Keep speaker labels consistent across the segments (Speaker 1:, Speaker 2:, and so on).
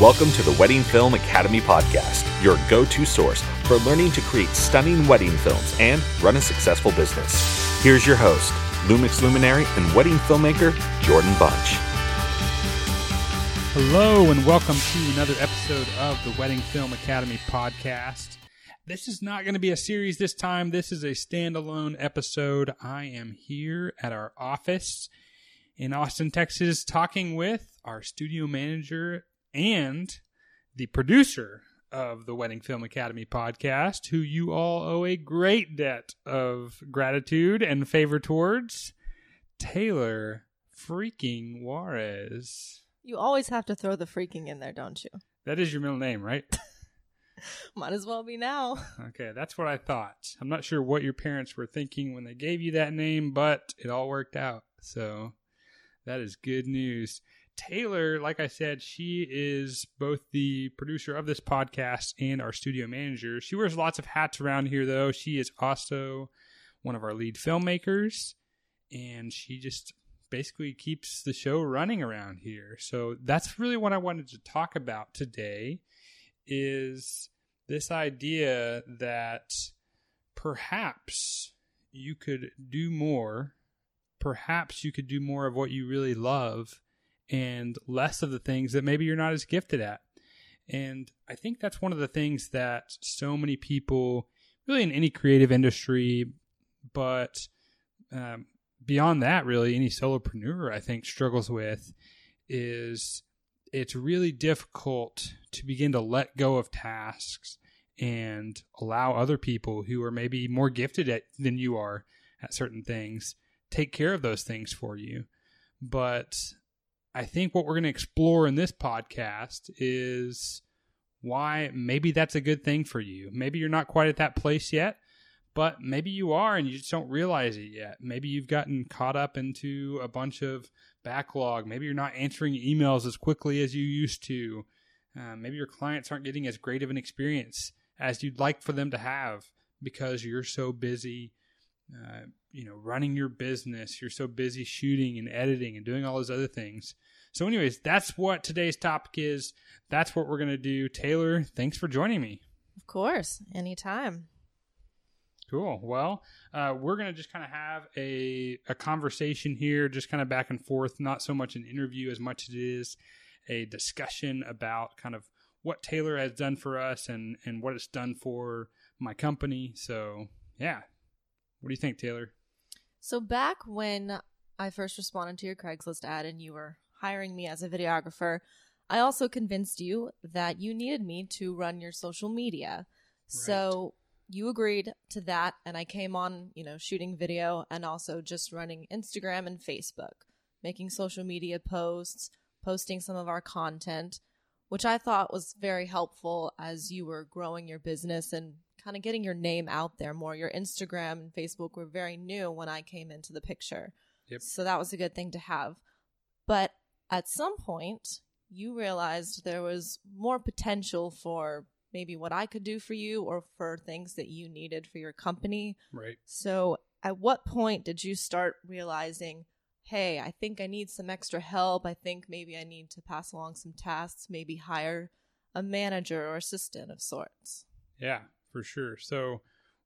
Speaker 1: Welcome to the Wedding Film Academy Podcast, your go to source for learning to create stunning wedding films and run a successful business. Here's your host, Lumix luminary and wedding filmmaker Jordan Bunch.
Speaker 2: Hello, and welcome to another episode of the Wedding Film Academy podcast. This is not going to be a series this time. This is a standalone episode. I am here at our office in Austin, Texas, talking with our studio manager and the producer of the Wedding Film Academy podcast, who you all owe a great debt of gratitude and favor towards, Taylor freaking Juarez.
Speaker 3: You always have to throw the freaking in there, don't you?
Speaker 2: That is your middle name, right?
Speaker 3: Might as well be now.
Speaker 2: Okay, that's what I thought. I'm not sure what your parents were thinking when they gave you that name, but it all worked out. So that is good news. Taylor, like I said, she is both the producer of this podcast and our studio manager. She wears lots of hats around here, though. She is also one of our lead filmmakers, and she just basically keeps the show running around here. So that's really what I wanted to talk about today is this idea that perhaps you could do more perhaps you could do more of what you really love and less of the things that maybe you're not as gifted at. And I think that's one of the things that so many people, really in any creative industry, but um, beyond that, really, any solopreneur, I think, struggles with is it's really difficult to begin to let go of tasks and allow other people who are maybe more gifted at, than you are at certain things take care of those things for you. But I think what we're going to explore in this podcast is why maybe that's a good thing for you. Maybe you're not quite at that place yet, but maybe you are and you just don't realize it yet. Maybe you've gotten caught up into a bunch of backlog. Maybe you're not answering emails as quickly as you used to. Uh, maybe your clients aren't getting as great of an experience as you'd like for them to have because you're so busy uh, you know, running your business. You're so busy shooting and editing and doing all those other things. So, anyways, that's what today's topic is. That's what we're going to do. Taylor, thanks for joining me.
Speaker 3: Of course, anytime.
Speaker 2: Cool. Well, uh, we're going to just kind of have a, a conversation here, just kind of back and forth, not so much an interview as much as it is a discussion about kind of what Taylor has done for us and, and what it's done for my company. So, yeah. What do you think, Taylor?
Speaker 3: So back when I first responded to your Craigslist ad and you were hiring me as a videographer, I also convinced you that you needed me to run your social media. Right. So you agreed to that and I came on, you know, shooting video and also just running Instagram and Facebook, making social media posts, posting some of our content, which I thought was very helpful as you were growing your business and kind of getting your name out there more. Your Instagram and Facebook were very new when I came into the picture. Yep. So that was a good thing to have. But at some point, you realized there was more potential for maybe what I could do for you or for things that you needed for your company.
Speaker 2: Right.
Speaker 3: So at what point did you start realizing, hey, I think I need some extra help. I think maybe I need to pass along some tasks, maybe hire a manager or assistant of sorts?
Speaker 2: Yeah for sure. So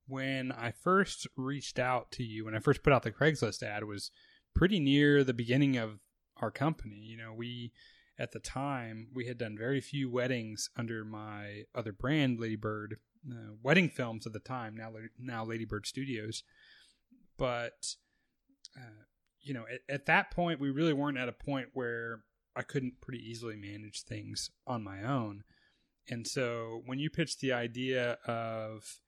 Speaker 2: when I first reached out to you, when I first put out the Craigslist ad, was pretty near the beginning of our company. You know, we at the time we had done very few weddings under my other brand, Ladybird uh, Wedding Films at the time. Now, now Ladybird Studios, but uh, you know, at, at that point, we really weren't at a point where I couldn't pretty easily manage things on my own. And so when you pitched the idea of,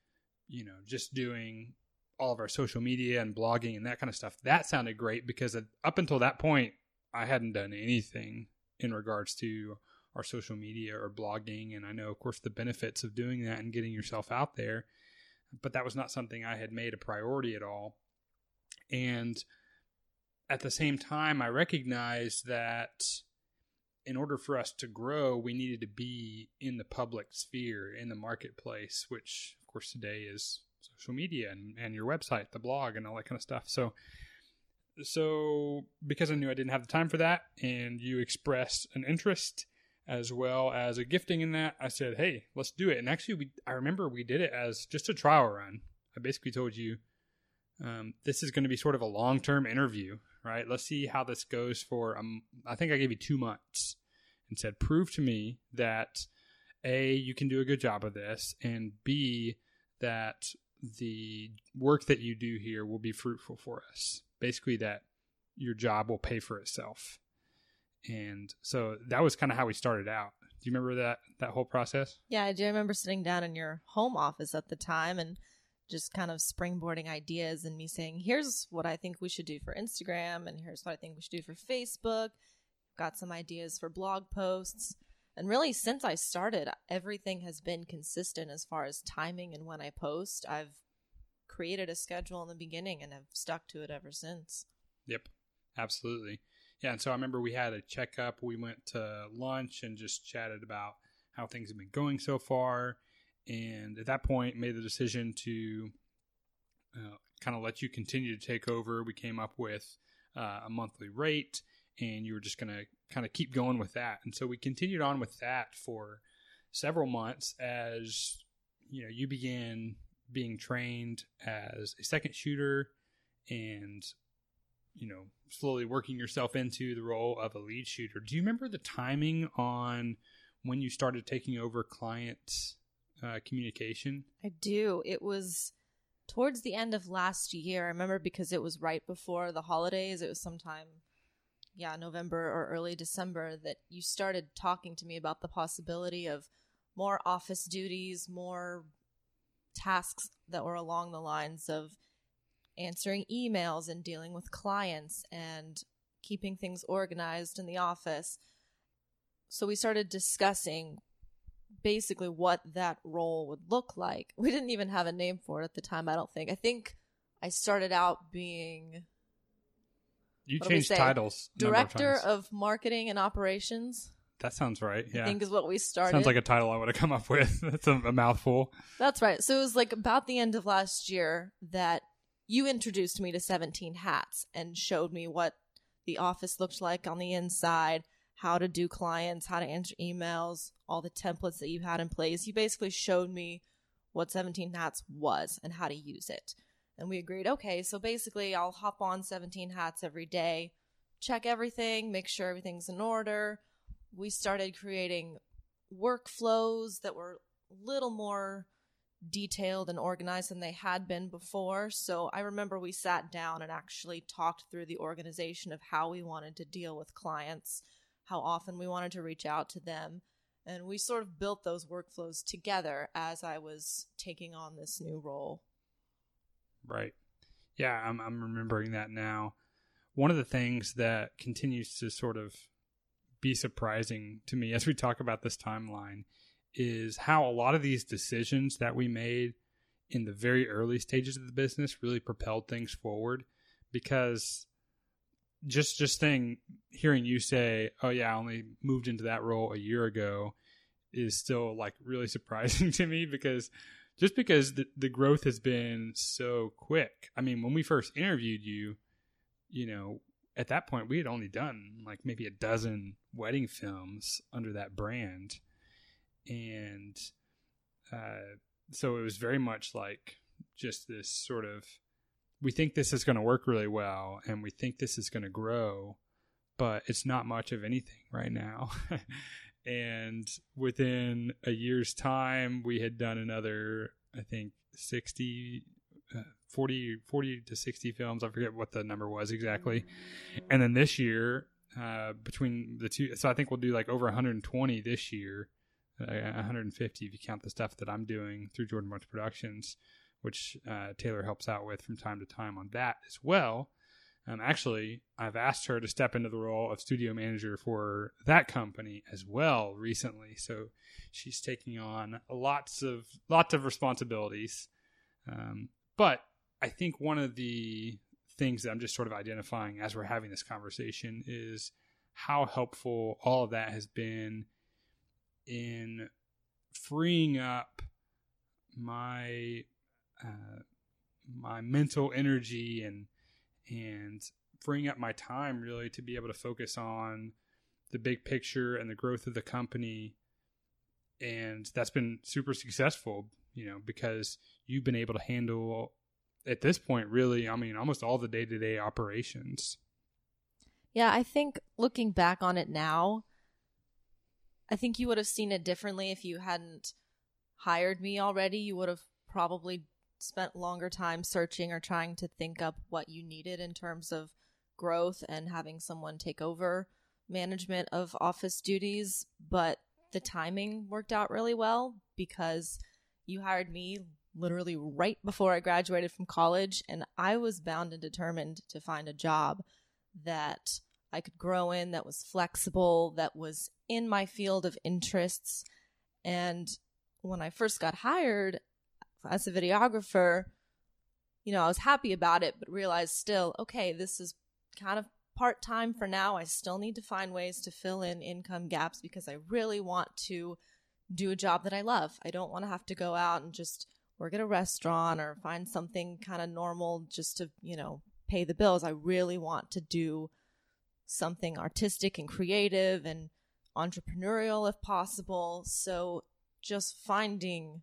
Speaker 2: you know, just doing all of our social media and blogging and that kind of stuff, that sounded great because up until that point, I hadn't done anything in regards to our social media or blogging. And I know, of course, the benefits of doing that and getting yourself out there, but that was not something I had made a priority at all. And at the same time, I recognized that in order for us to grow, we needed to be in the public sphere, in the marketplace, which of course today is social media and, and your website, the blog, and all that kind of stuff. So so because I knew I didn't have the time for that, and you expressed an interest as well as a gifting in that, I said, "Hey, let's do it." And actually, we I remember we did it as just a trial run. I basically told you um, this is going to be sort of a long term interview, right? Let's see how this goes for. Um, I think I gave you two months and said, "Prove to me that a you can do a good job of this, and b that the work that you do here will be fruitful for us." Basically, that your job will pay for itself and so that was kind of how we started out. Do you remember that that whole process?
Speaker 3: Yeah, I do remember sitting down in your home office at the time and just kind of springboarding ideas and me saying, "Here's what I think we should do for Instagram and here's what I think we should do for Facebook." Got some ideas for blog posts. And really since I started, everything has been consistent as far as timing and when I post. I've created a schedule in the beginning and have stuck to it ever since.
Speaker 2: Yep. Absolutely. Yeah, and so I remember we had a checkup. We went to lunch and just chatted about how things have been going so far. And at that point, made the decision to uh, kind of let you continue to take over. We came up with uh, a monthly rate, and you were just going to kind of keep going with that. And so we continued on with that for several months as you know you began being trained as a second shooter and you know, slowly working yourself into the role of a lead shooter. Do you remember the timing on when you started taking over client uh, communication?
Speaker 3: I do. It was towards the end of last year. I remember because it was right before the holidays. It was sometime, yeah, November or early December that you started talking to me about the possibility of more office duties, more tasks that were along the lines of answering emails and dealing with clients and keeping things organized in the office. So we started discussing basically what that role would look like. We didn't even have a name for it at the time, I don't think. I think I started out being
Speaker 2: You changed titles.
Speaker 3: Director
Speaker 2: of,
Speaker 3: of marketing and operations.
Speaker 2: That sounds right. Yeah.
Speaker 3: I think is what we started.
Speaker 2: Sounds like a title I would have come up with. That's a, a mouthful.
Speaker 3: That's right. So it was like about the end of last year that you introduced me to 17 hats and showed me what the office looked like on the inside, how to do clients, how to answer emails, all the templates that you had in place. You basically showed me what 17 hats was and how to use it. And we agreed, okay, so basically I'll hop on 17 hats every day, check everything, make sure everything's in order. We started creating workflows that were a little more detailed and organized than they had been before. So I remember we sat down and actually talked through the organization of how we wanted to deal with clients, how often we wanted to reach out to them. And we sort of built those workflows together as I was taking on this new role.
Speaker 2: Right. Yeah, I'm, I'm remembering that now. One of the things that continues to sort of be surprising to me as we talk about this timeline is how a lot of these decisions that we made in the very early stages of the business really propelled things forward because just just thing hearing you say oh yeah i only moved into that role a year ago is still like really surprising to me because just because the, the growth has been so quick. I mean when we first interviewed you you know at that point we had only done like maybe a dozen wedding films under that brand. And uh, so it was very much like just this sort of we think this is going to work really well and we think this is going to grow but it's not much of anything right now. And within a year's time we had done another i think 60 uh, 40 40 to 60 films. I forget what the number was exactly. And then this year uh, between the two so i think we'll do like over 120 this year 150 if you count the stuff that I'm doing through Jordan Bunch Productions, which uh, Taylor helps out with from time to time on that as well. Um, actually, I've asked her to step into the role of studio manager for that company as well recently. So she's taking on lots of lots of responsibilities. Um, but I think one of the things that I'm just sort of identifying as we're having this conversation is how helpful all of that has been in freeing up my uh, my mental energy and and freeing up my time really to be able to focus on the big picture and the growth of the company. And that's been super successful, you know, because you've been able to handle at this point really, I mean, almost all the day to day operations.
Speaker 3: Yeah, I think looking back on it now, I think you would have seen it differently if you hadn't hired me already. You would have probably spent longer time searching or trying to think up what you needed in terms of growth and having someone take over management of office duties. But the timing worked out really well because you hired me literally right before I graduated from college, and I was bound and determined to find a job that I could grow in, that was flexible, that was in my field of interests. And when I first got hired as a videographer, you know, I was happy about it, but realized still, okay, this is kind of part time for now. I still need to find ways to fill in income gaps because I really want to do a job that I love. I don't want to have to go out and just work at a restaurant or find something kind of normal just to, you know, pay the bills. I really want to do something artistic and creative and entrepreneurial if possible. So just finding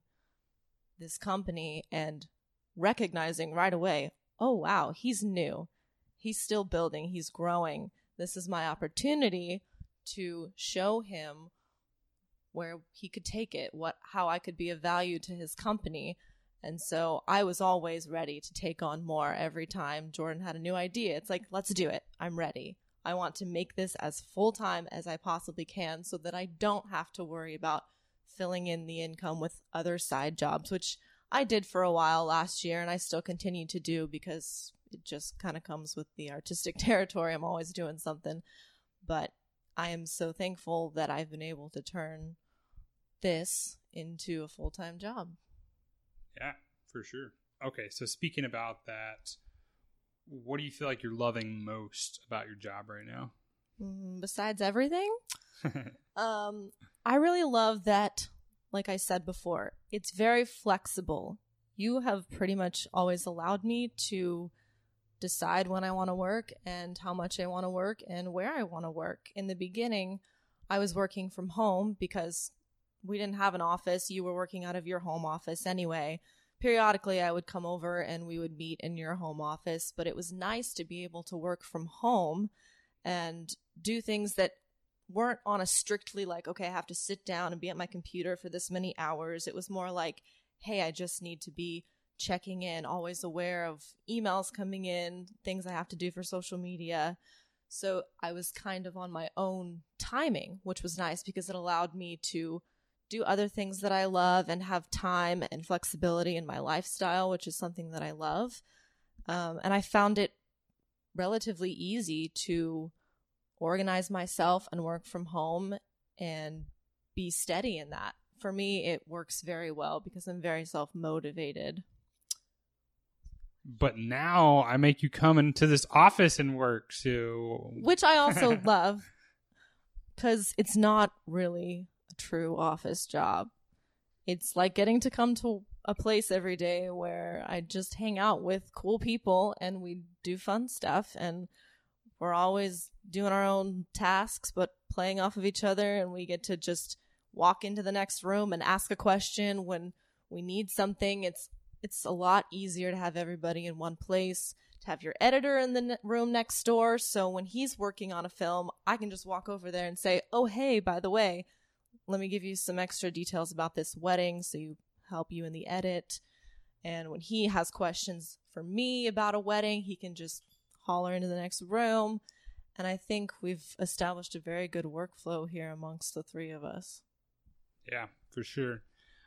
Speaker 3: this company and recognizing right away, oh, wow, he's new. He's still building, he's growing. This is my opportunity to show him where he could take it, what how I could be of value to his company. And so I was always ready to take on more every time Jordan had a new idea. It's like, let's do it. I'm ready. I want to make this as full time as I possibly can so that I don't have to worry about filling in the income with other side jobs, which I did for a while last year and I still continue to do because it just kind of comes with the artistic territory. I'm always doing something. But I am so thankful that I've been able to turn this into a full time job.
Speaker 2: Yeah, for sure. Okay, so speaking about that, what do you feel like you're loving most about your job right now?
Speaker 3: Mm, besides everything, um, I really love that, like I said before, it's very flexible. You have pretty much always allowed me to decide when I want to work and how much I want to work and where I want to work. In the beginning, I was working from home because we didn't have an office. You were working out of your home office anyway periodically I would come over and we would meet in your home office, but it was nice to be able to work from home and do things that weren't on a strictly like, okay, I have to sit down and be at my computer for this many hours. It was more like, hey, I just need to be checking in, always aware of emails coming in, things I have to do for social media. So I was kind of on my own timing, which was nice because it allowed me to do other things that I love and have time and flexibility in my lifestyle, which is something that I love. Um, and I found it relatively easy to organize myself and work from home and be steady in that. For me, it works very well because I'm very self motivated.
Speaker 2: But now I make you come into this office and work, so.
Speaker 3: Which I also love because it's not really a true office job. It's like getting to come to a place every day where I just hang out with cool people and we do fun stuff and we're always doing our own tasks but playing off of each other and we get to just walk into the next room and ask a question when we need something. It's it's a lot easier to have everybody in one place to have your editor in the room next door so when he's working on a film i can just walk over there and say oh hey by the way let me give you some extra details about this wedding so you help you in the edit. And when he has questions for me about a wedding, he can just holler into the next room. And I think we've established a very good workflow here amongst the three of us.
Speaker 2: Yeah, for sure.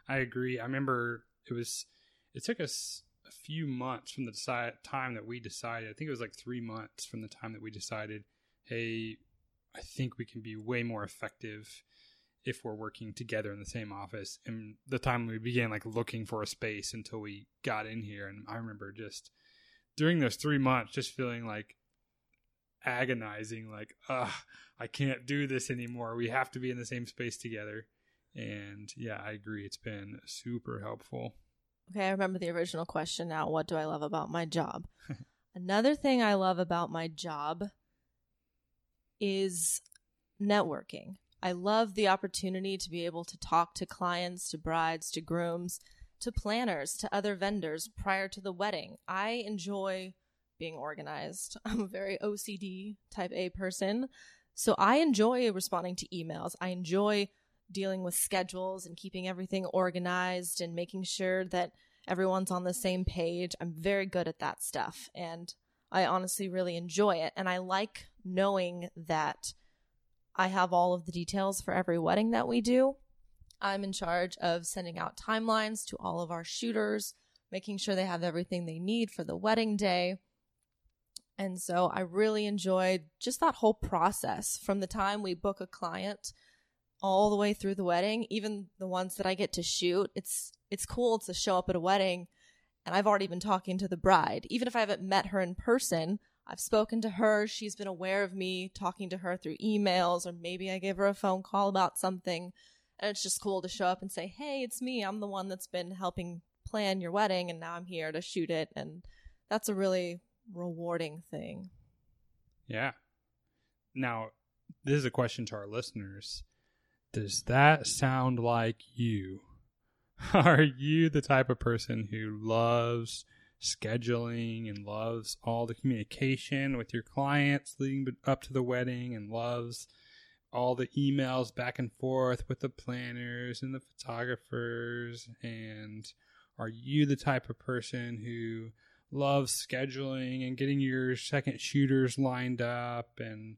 Speaker 2: I agree. I remember it was, it took us a few months from the decide, time that we decided. I think it was like three months from the time that we decided, hey, I think we can be way more effective if we're working together in the same office and the time we began like looking for a space until we got in here and i remember just during those three months just feeling like agonizing like ugh i can't do this anymore. We have to be in the same space together. And yeah i agree. It's been super helpful.
Speaker 3: Okay i remember the original question now. What do i love about my job? Another thing I love about my job is networking. I love the opportunity to be able to talk to clients, to brides, to grooms, to planners, to other vendors prior to the wedding. I enjoy being organized. I'm a very OCD type A person. So I enjoy responding to emails. I enjoy dealing with schedules and keeping everything organized and making sure that everyone's on the same page. I'm very good at that stuff. And I honestly really enjoy it. And I like knowing that I have all of the details for every wedding that we do. I'm in charge of sending out timelines to all of our shooters, making sure they have everything they need for the wedding day. And so I really enjoyed just that whole process from the time we book a client all the way through the wedding, even the ones that I get to shoot. It's it's cool to show up at a wedding and I've already been talking to the bride. Even if I haven't met her in person, I've spoken to her. She's been aware of me talking to her through emails or maybe I gave her a phone call about something. And it's just cool to show up and say, "Hey, it's me. I'm the one that's been helping plan your wedding and now I'm here to shoot it." And that's a really rewarding thing.
Speaker 2: Yeah. Now, this is a question to our listeners. Does that sound like you? Are you the type of person who loves scheduling and loves all the communication with your clients leading up to the wedding and loves all the emails back and forth with the planners and the photographers? And are you the type of person who loves scheduling and getting your second shooters lined up and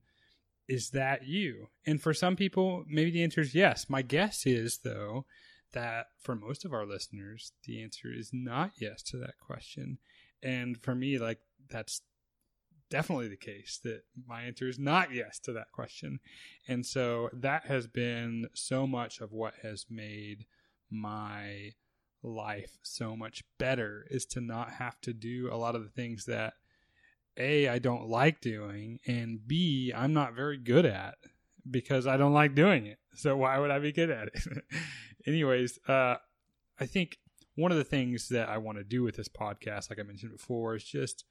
Speaker 2: is that you? And for some people, maybe the answer is yes. My guess is, though, that for most of our listeners, the answer is not yes to that question. And for me, like, that's definitely the case that my answer is not yes to that question. And so that has been so much of what has made my life so much better is to not have to do a lot of the things that a I don't like doing and B I'm not very good at because I don't like doing it. So why would I be good at it? Anyways, uh, I think one of the things that I want to do with this podcast, like I mentioned before, is just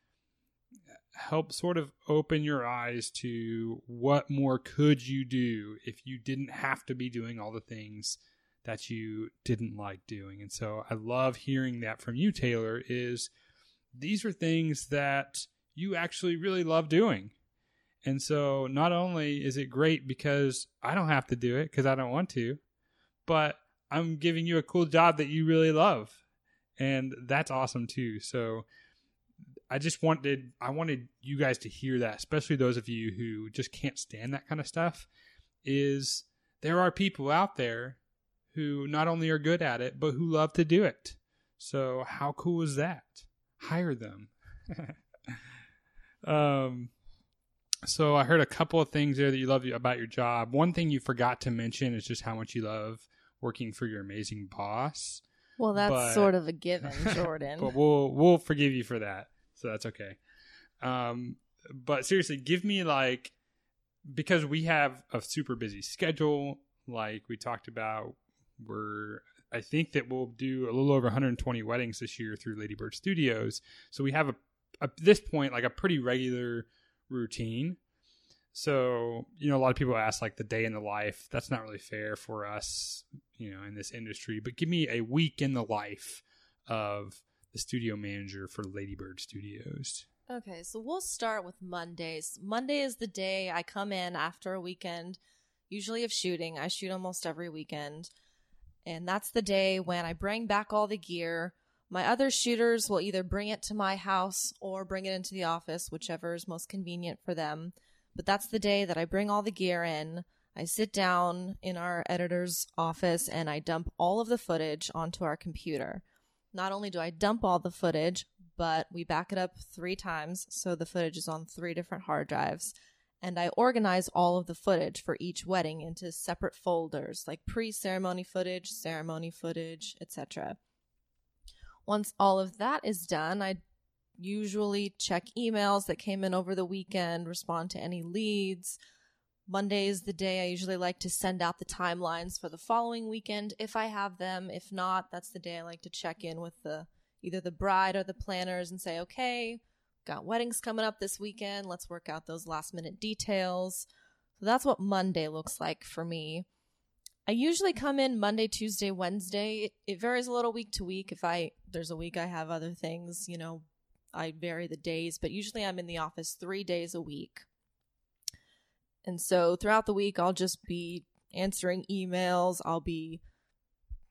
Speaker 2: help sort of open your eyes to what more could you do if you didn't have to be doing all the things that you didn't like doing. And so I love hearing that from you, Taylor, is these are things that you actually really love doing. And so not only is it great because I don't have to do it because I don't want to, but I'm giving you a cool job that you really love. And that's awesome too. So I just wanted I wanted you guys to hear that, especially those of you who just can't stand that kind of stuff is there are people out there who not only are good at it, but who love to do it. So, how cool is that? Hire them. um, so, I heard a couple of things there that you love about your job. One thing you forgot to mention is just how much you love working for your amazing boss.
Speaker 3: Well, that's
Speaker 2: But-
Speaker 3: sort of a given, Jordan.
Speaker 2: but we'll we'll forgive you for that. So that's okay. Um, but seriously, give me like because we have a super busy schedule. Like we talked about, we're I think that we'll do a little over 120 weddings this year through Ladybird Studios. So we have a at this point like a pretty regular routine. So, you know, a lot of people ask like the day in the life. That's not really fair for us, you know, in this industry. But give me a week in the life of the studio manager for Ladybird Studios.
Speaker 3: Okay, so we'll start with Mondays. Monday is the day I come in after a weekend, usually of shooting. I shoot almost every weekend. And that's the day when I bring back all the gear. My other shooters will either bring it to my house or bring it into the office, whichever is most convenient for them. But that's the day that I bring all the gear in. I sit down in our editor's office and I dump all of the footage onto our computer. Not only do I dump all the footage, but we back it up three times so the footage is on three different hard drives. And I organize all of the footage for each wedding into separate folders, like pre ceremony footage, ceremony footage, etc. Once all of that is done, I usually check emails that came in over the weekend, respond to any leads. Monday is the day I usually like to send out the timelines for the following weekend if I have them. If not, that's the day I like to check in with the either the bride or the planners and say, okay, got weddings coming up this weekend. Let's work out those last minute details. So that's what Monday looks like for me. I usually come in Monday, Tuesday, Wednesday. It, it varies a little week to week. If I there's a week I have other things, you know, I vary the days, but usually I'm in the office 3 days a week. And so throughout the week I'll just be answering emails, I'll be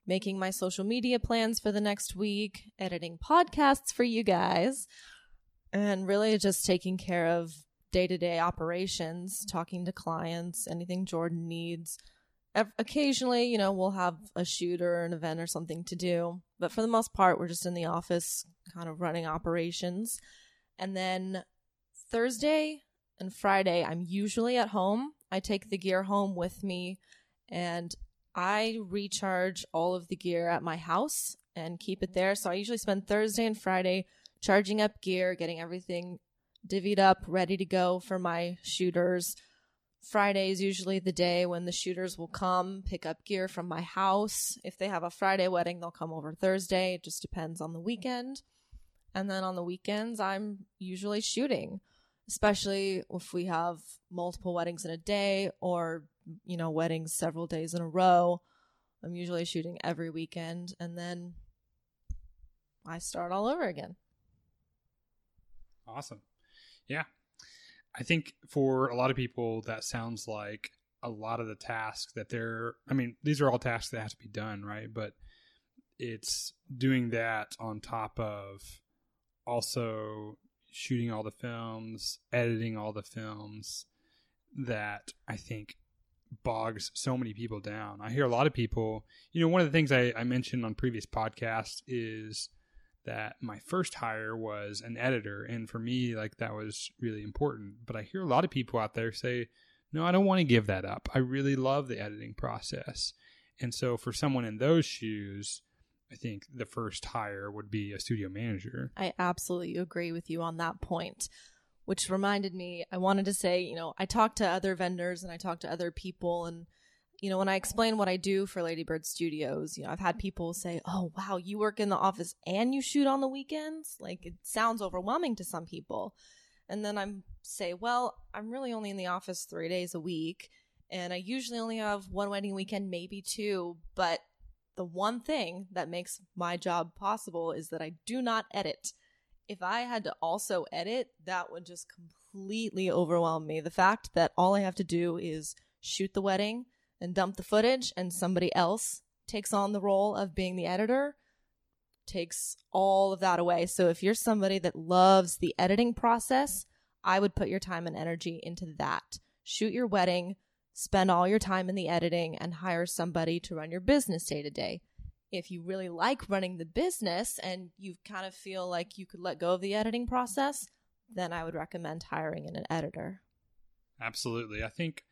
Speaker 3: making my social media plans for the next week, editing podcasts for you guys, and really just taking care of day to day operations, talking to clients, anything Jordan needs. Occasionally, you know, we'll have a shoot or an event or something to do, but for the most part, we're just in the office kind of running operations. And then Thursday and Friday, I'm usually at home. I take the gear home with me and I recharge all of the gear at my house and keep it there. So I usually spend Thursday and Friday charging up gear, getting everything divvied up, ready to go for my shooters. Friday is usually the day when the shooters will come pick up gear from my house. If they have a Friday wedding, they'll come over Thursday. It just depends on the weekend. And then on the weekends, I'm usually shooting, especially if we have multiple weddings in a day or you know, weddings several days in a row. I'm usually shooting every weekend and then I start all over again.
Speaker 2: Awesome. Yeah. I think for a lot of people that sounds like a lot of the tasks that they're I mean, these are all tasks that have to be done, right? But it's doing that on top of also shooting all the films, editing all the films that I think bogs so many people down. I hear a lot of people, you know, one of the things I, I mentioned on previous podcasts is that my first hire was an editor. And for me, like that was really important. But I hear a lot of people out there say, no, I don't want to give that up. I really love the editing process. And so for someone in those shoes, I think the first hire would be a studio manager.
Speaker 3: I absolutely agree with you on that point which reminded me, I wanted to say, you know, I talk to other vendors and I talk to other people and you know, when I explain what I do for Ladybird Studios, you know, I've had people say, "Oh, wow, you work in the office and you shoot on the weekends?" Like it sounds overwhelming to some people. And then I'm say, "Well, I'm really only in the office 3 days a week, and I usually only have one wedding weekend, maybe two, but the one thing that makes my job possible is that I do not edit if I had to also edit, that would just completely overwhelm me. The fact that all I have to do is shoot the wedding and dump the footage, and somebody else takes on the role of being the editor takes all of that away. So if you're somebody that loves the editing process, I would put your time and energy into that. Shoot your wedding, spend all your time in the editing, and hire somebody to run your business day to day if you really like running the business and you kind of feel like you could let go of the editing process, then I would recommend hiring an editor.
Speaker 2: Absolutely. I think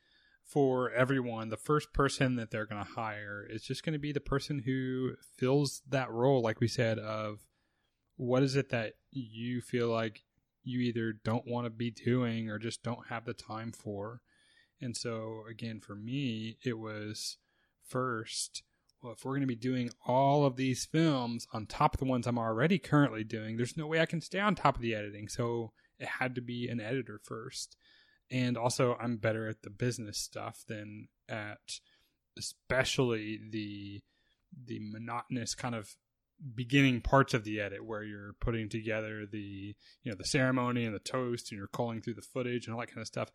Speaker 2: for everyone, the first person that they're going to hire is just going to be the person who fills that role, like we said, of what is it that you feel like you either don't want to be doing or just don't have the time for. And so, again, for me, it was first well, if we're going to be doing all of these films on top of the ones I'm already currently doing, there's no way I can stay on top of the editing. So it had to be an editor first. And also, I'm better at the business stuff than at especially the the monotonous kind of beginning parts of the edit where you're putting together the you know the ceremony and the toast and you're culling through the footage and all that kind of stuff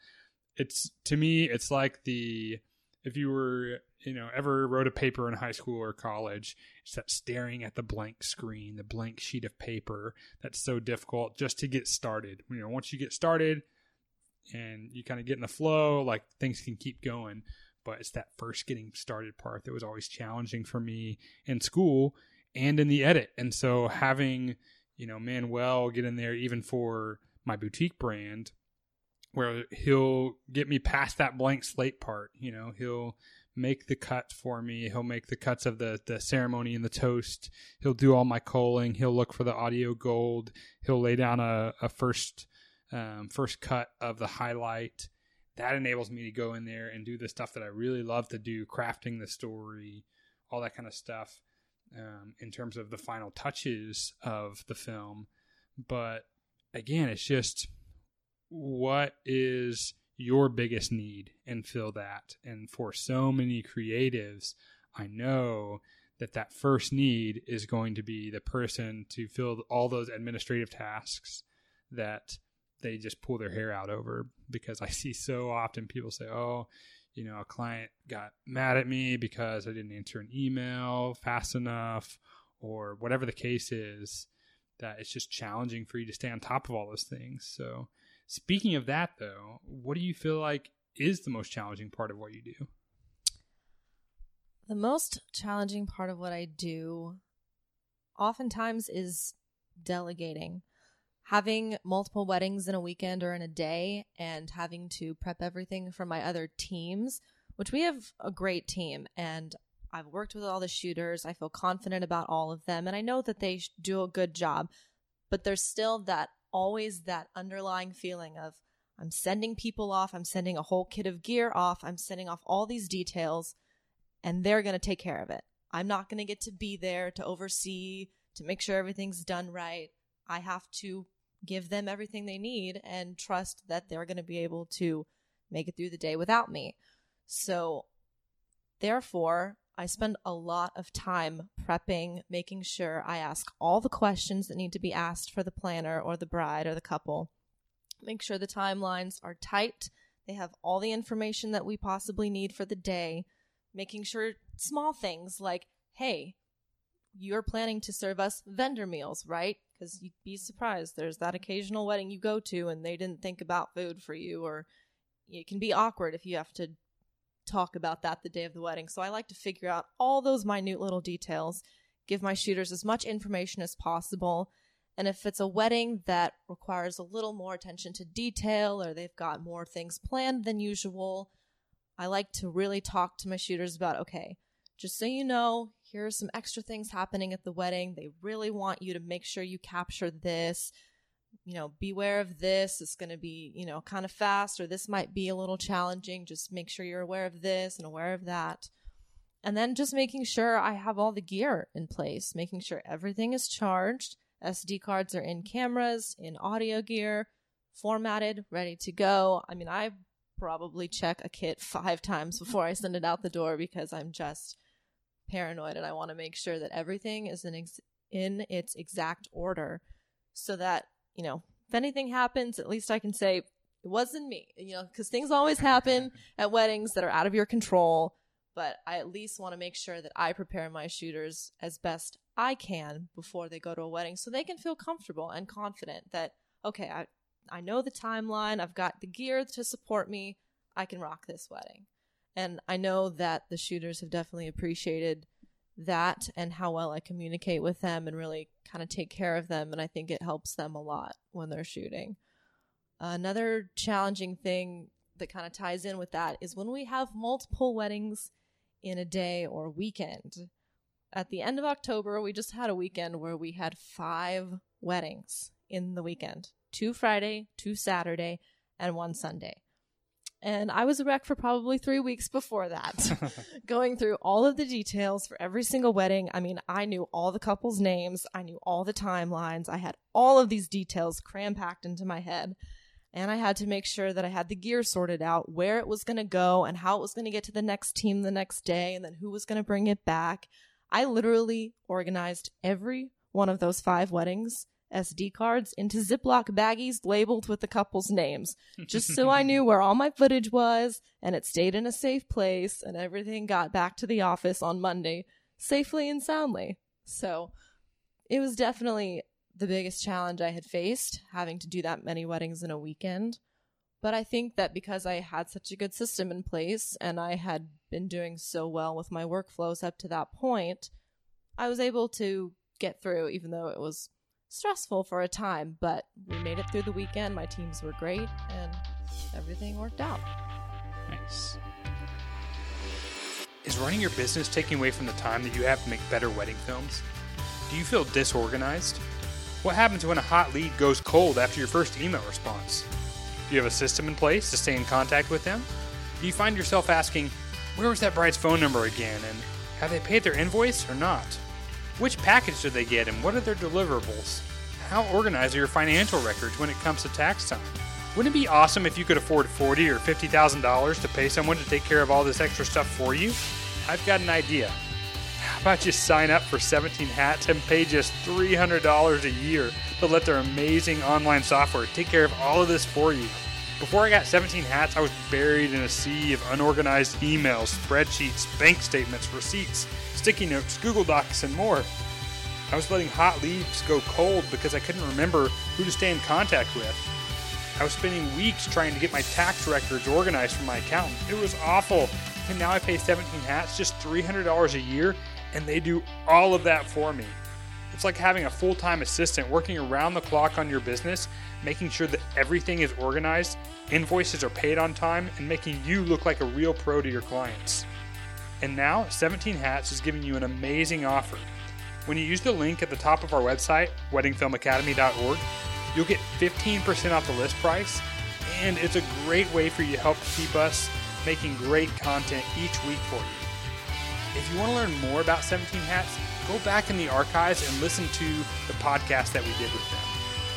Speaker 2: it's to me it's like the if you were you know ever wrote a paper in high school or college it's that staring at the blank screen the blank sheet of paper that's so difficult just to get started. You know once you get started and you kind of get in the flow like things can keep going. But it's that first getting started part that was always challenging for me in school and in the edit. And so having you know manuel get in there even for my boutique brand where he'll get me past that blank slate part. You know, he'll make the cut for me. He'll make the cuts of the the ceremony and the toast. He'll do all my culling. He'll look for the audio gold. He'll lay down a, a first um, first cut of the highlight. That enables me to go in there and do the stuff that I really love to do, crafting the story, all that kind of stuff. Um, in terms of the final touches of the film, but again, it's just what is your biggest need and fill that. And for so many creatives, I know that that first need is going to be the person to fill all those administrative tasks that they just pull their hair out over because I see so often people say, "Oh, you know, a client got mad at me because I didn't answer an email fast enough or whatever the case is." That it's just challenging for you to stay on top of all those things. So, speaking of that though, what do you feel like is the most challenging part of what you do?
Speaker 3: The most challenging part of what I do oftentimes is delegating. Having multiple weddings in a weekend or in a day and having to prep everything for my other teams, which we have a great team and I've worked with all the shooters. I feel confident about all of them and I know that they do a good job, but there's still that always that underlying feeling of I'm sending people off, I'm sending a whole kit of gear off, I'm sending off all these details and they're going to take care of it. I'm not going to get to be there to oversee, to make sure everything's done right. I have to give them everything they need and trust that they're going to be able to make it through the day without me. So, therefore, I spend a lot of time prepping, making sure I ask all the questions that need to be asked for the planner or the bride or the couple. Make sure the timelines are tight. They have all the information that we possibly need for the day making sure small things like, hey, you're planning to serve us vendor meals, right? Because you'd be surprised. There's that occasional wedding you go to and they didn't think about food for you, or it can be awkward if you have to talk about that the day of the wedding. So I like to figure out all those minute little details, give my shooters as much information as possible. And if it's a wedding that requires a little more attention to detail or they've got more things planned than usual, I like to really talk to my shooters about okay, just so you know, here are some extra things happening at the wedding. They really want you to make sure you capture this. You know, beware of this. It's going to be, you know, kind of fast, or this might be a little challenging. Just make sure you're aware of this and aware of that. And then just making sure I have all the gear in place, making sure everything is charged. SD cards are in cameras, in audio gear, formatted, ready to go. I mean, I probably check a kit five times before I send it out the door because I'm just paranoid and I want to make sure that everything is in ex- in its exact order so that, you know, if anything happens, at least I can say it wasn't me, you know, because things always happen at weddings that are out of your control. But I at least want to make sure that I prepare my shooters as best I can before they go to a wedding so they can feel comfortable and confident that, okay, I, I know the timeline. I've got the gear to support me. I can rock this wedding. And I know that the shooters have definitely appreciated that and how well I communicate with them and really kind of take care of them. And I think it helps them a lot when they're shooting. Another challenging thing that kind of ties in with that is when we have multiple weddings in a day or weekend. At the end of October, we just had a weekend where we had five weddings in the weekend two Friday, two Saturday, and one Sunday. And I was a wreck for probably three weeks before that, going through all of the details for every single wedding. I mean, I knew all the couples' names, I knew all the timelines, I had all of these details cram packed into my head. And I had to make sure that I had the gear sorted out, where it was going to go, and how it was going to get to the next team the next day, and then who was going to bring it back. I literally organized every one of those five weddings SD cards into Ziploc baggies labeled with the couple's names, just so I knew where all my footage was and it stayed in a safe place and everything got back to the office on Monday safely and soundly. So it was definitely the biggest challenge I had faced, having to do that many weddings in a weekend. But I think that because I had such a good system in place and I had been doing so well with my workflows up to that point, I was able to get through, even though it was stressful for a time, but we made it through the weekend. My teams were great and everything worked out.
Speaker 2: Nice. Is running your business taking away from the time that you have to make better wedding films? Do you feel disorganized? What happens when a hot lead goes cold after your first email response? Do you have a system in place to stay in contact with them? Do you find yourself asking, where was that bride's phone number again, and have they paid their invoice or not? Which package do they get and what are their deliverables? how organized are your financial records when it comes to tax time? Wouldn't it be awesome if you could afford forty or fifty thousand dollars to pay someone to take care of all this extra stuff for you? I've got an idea. How about you sign up for 17 Hats and pay just $300 a year to let their amazing online software take care of all of this for you? Before I got 17 Hats, I was buried in a sea of unorganized emails, spreadsheets, bank statements, receipts, sticky notes, Google Docs, and more. I was letting hot leads go cold because I couldn't remember who to stay in contact with. I was spending weeks trying to get my tax records organized for my accountant. It was awful. And now I pay 17 hats just $300 a year, and they do all of that for me. It's like having a full time assistant working around the clock on your business, making sure that everything is organized, invoices are paid on time, and making you look like a real pro to your clients. And now, 17 Hats is giving you an amazing offer. When you use the link at the top of our website, weddingfilmacademy.org, you'll get 15% off the list price, and it's a great way for you to help keep us making great content each week for you. If you want to learn more about 17 Hats, go back in the archives and listen to the podcast that we did with them.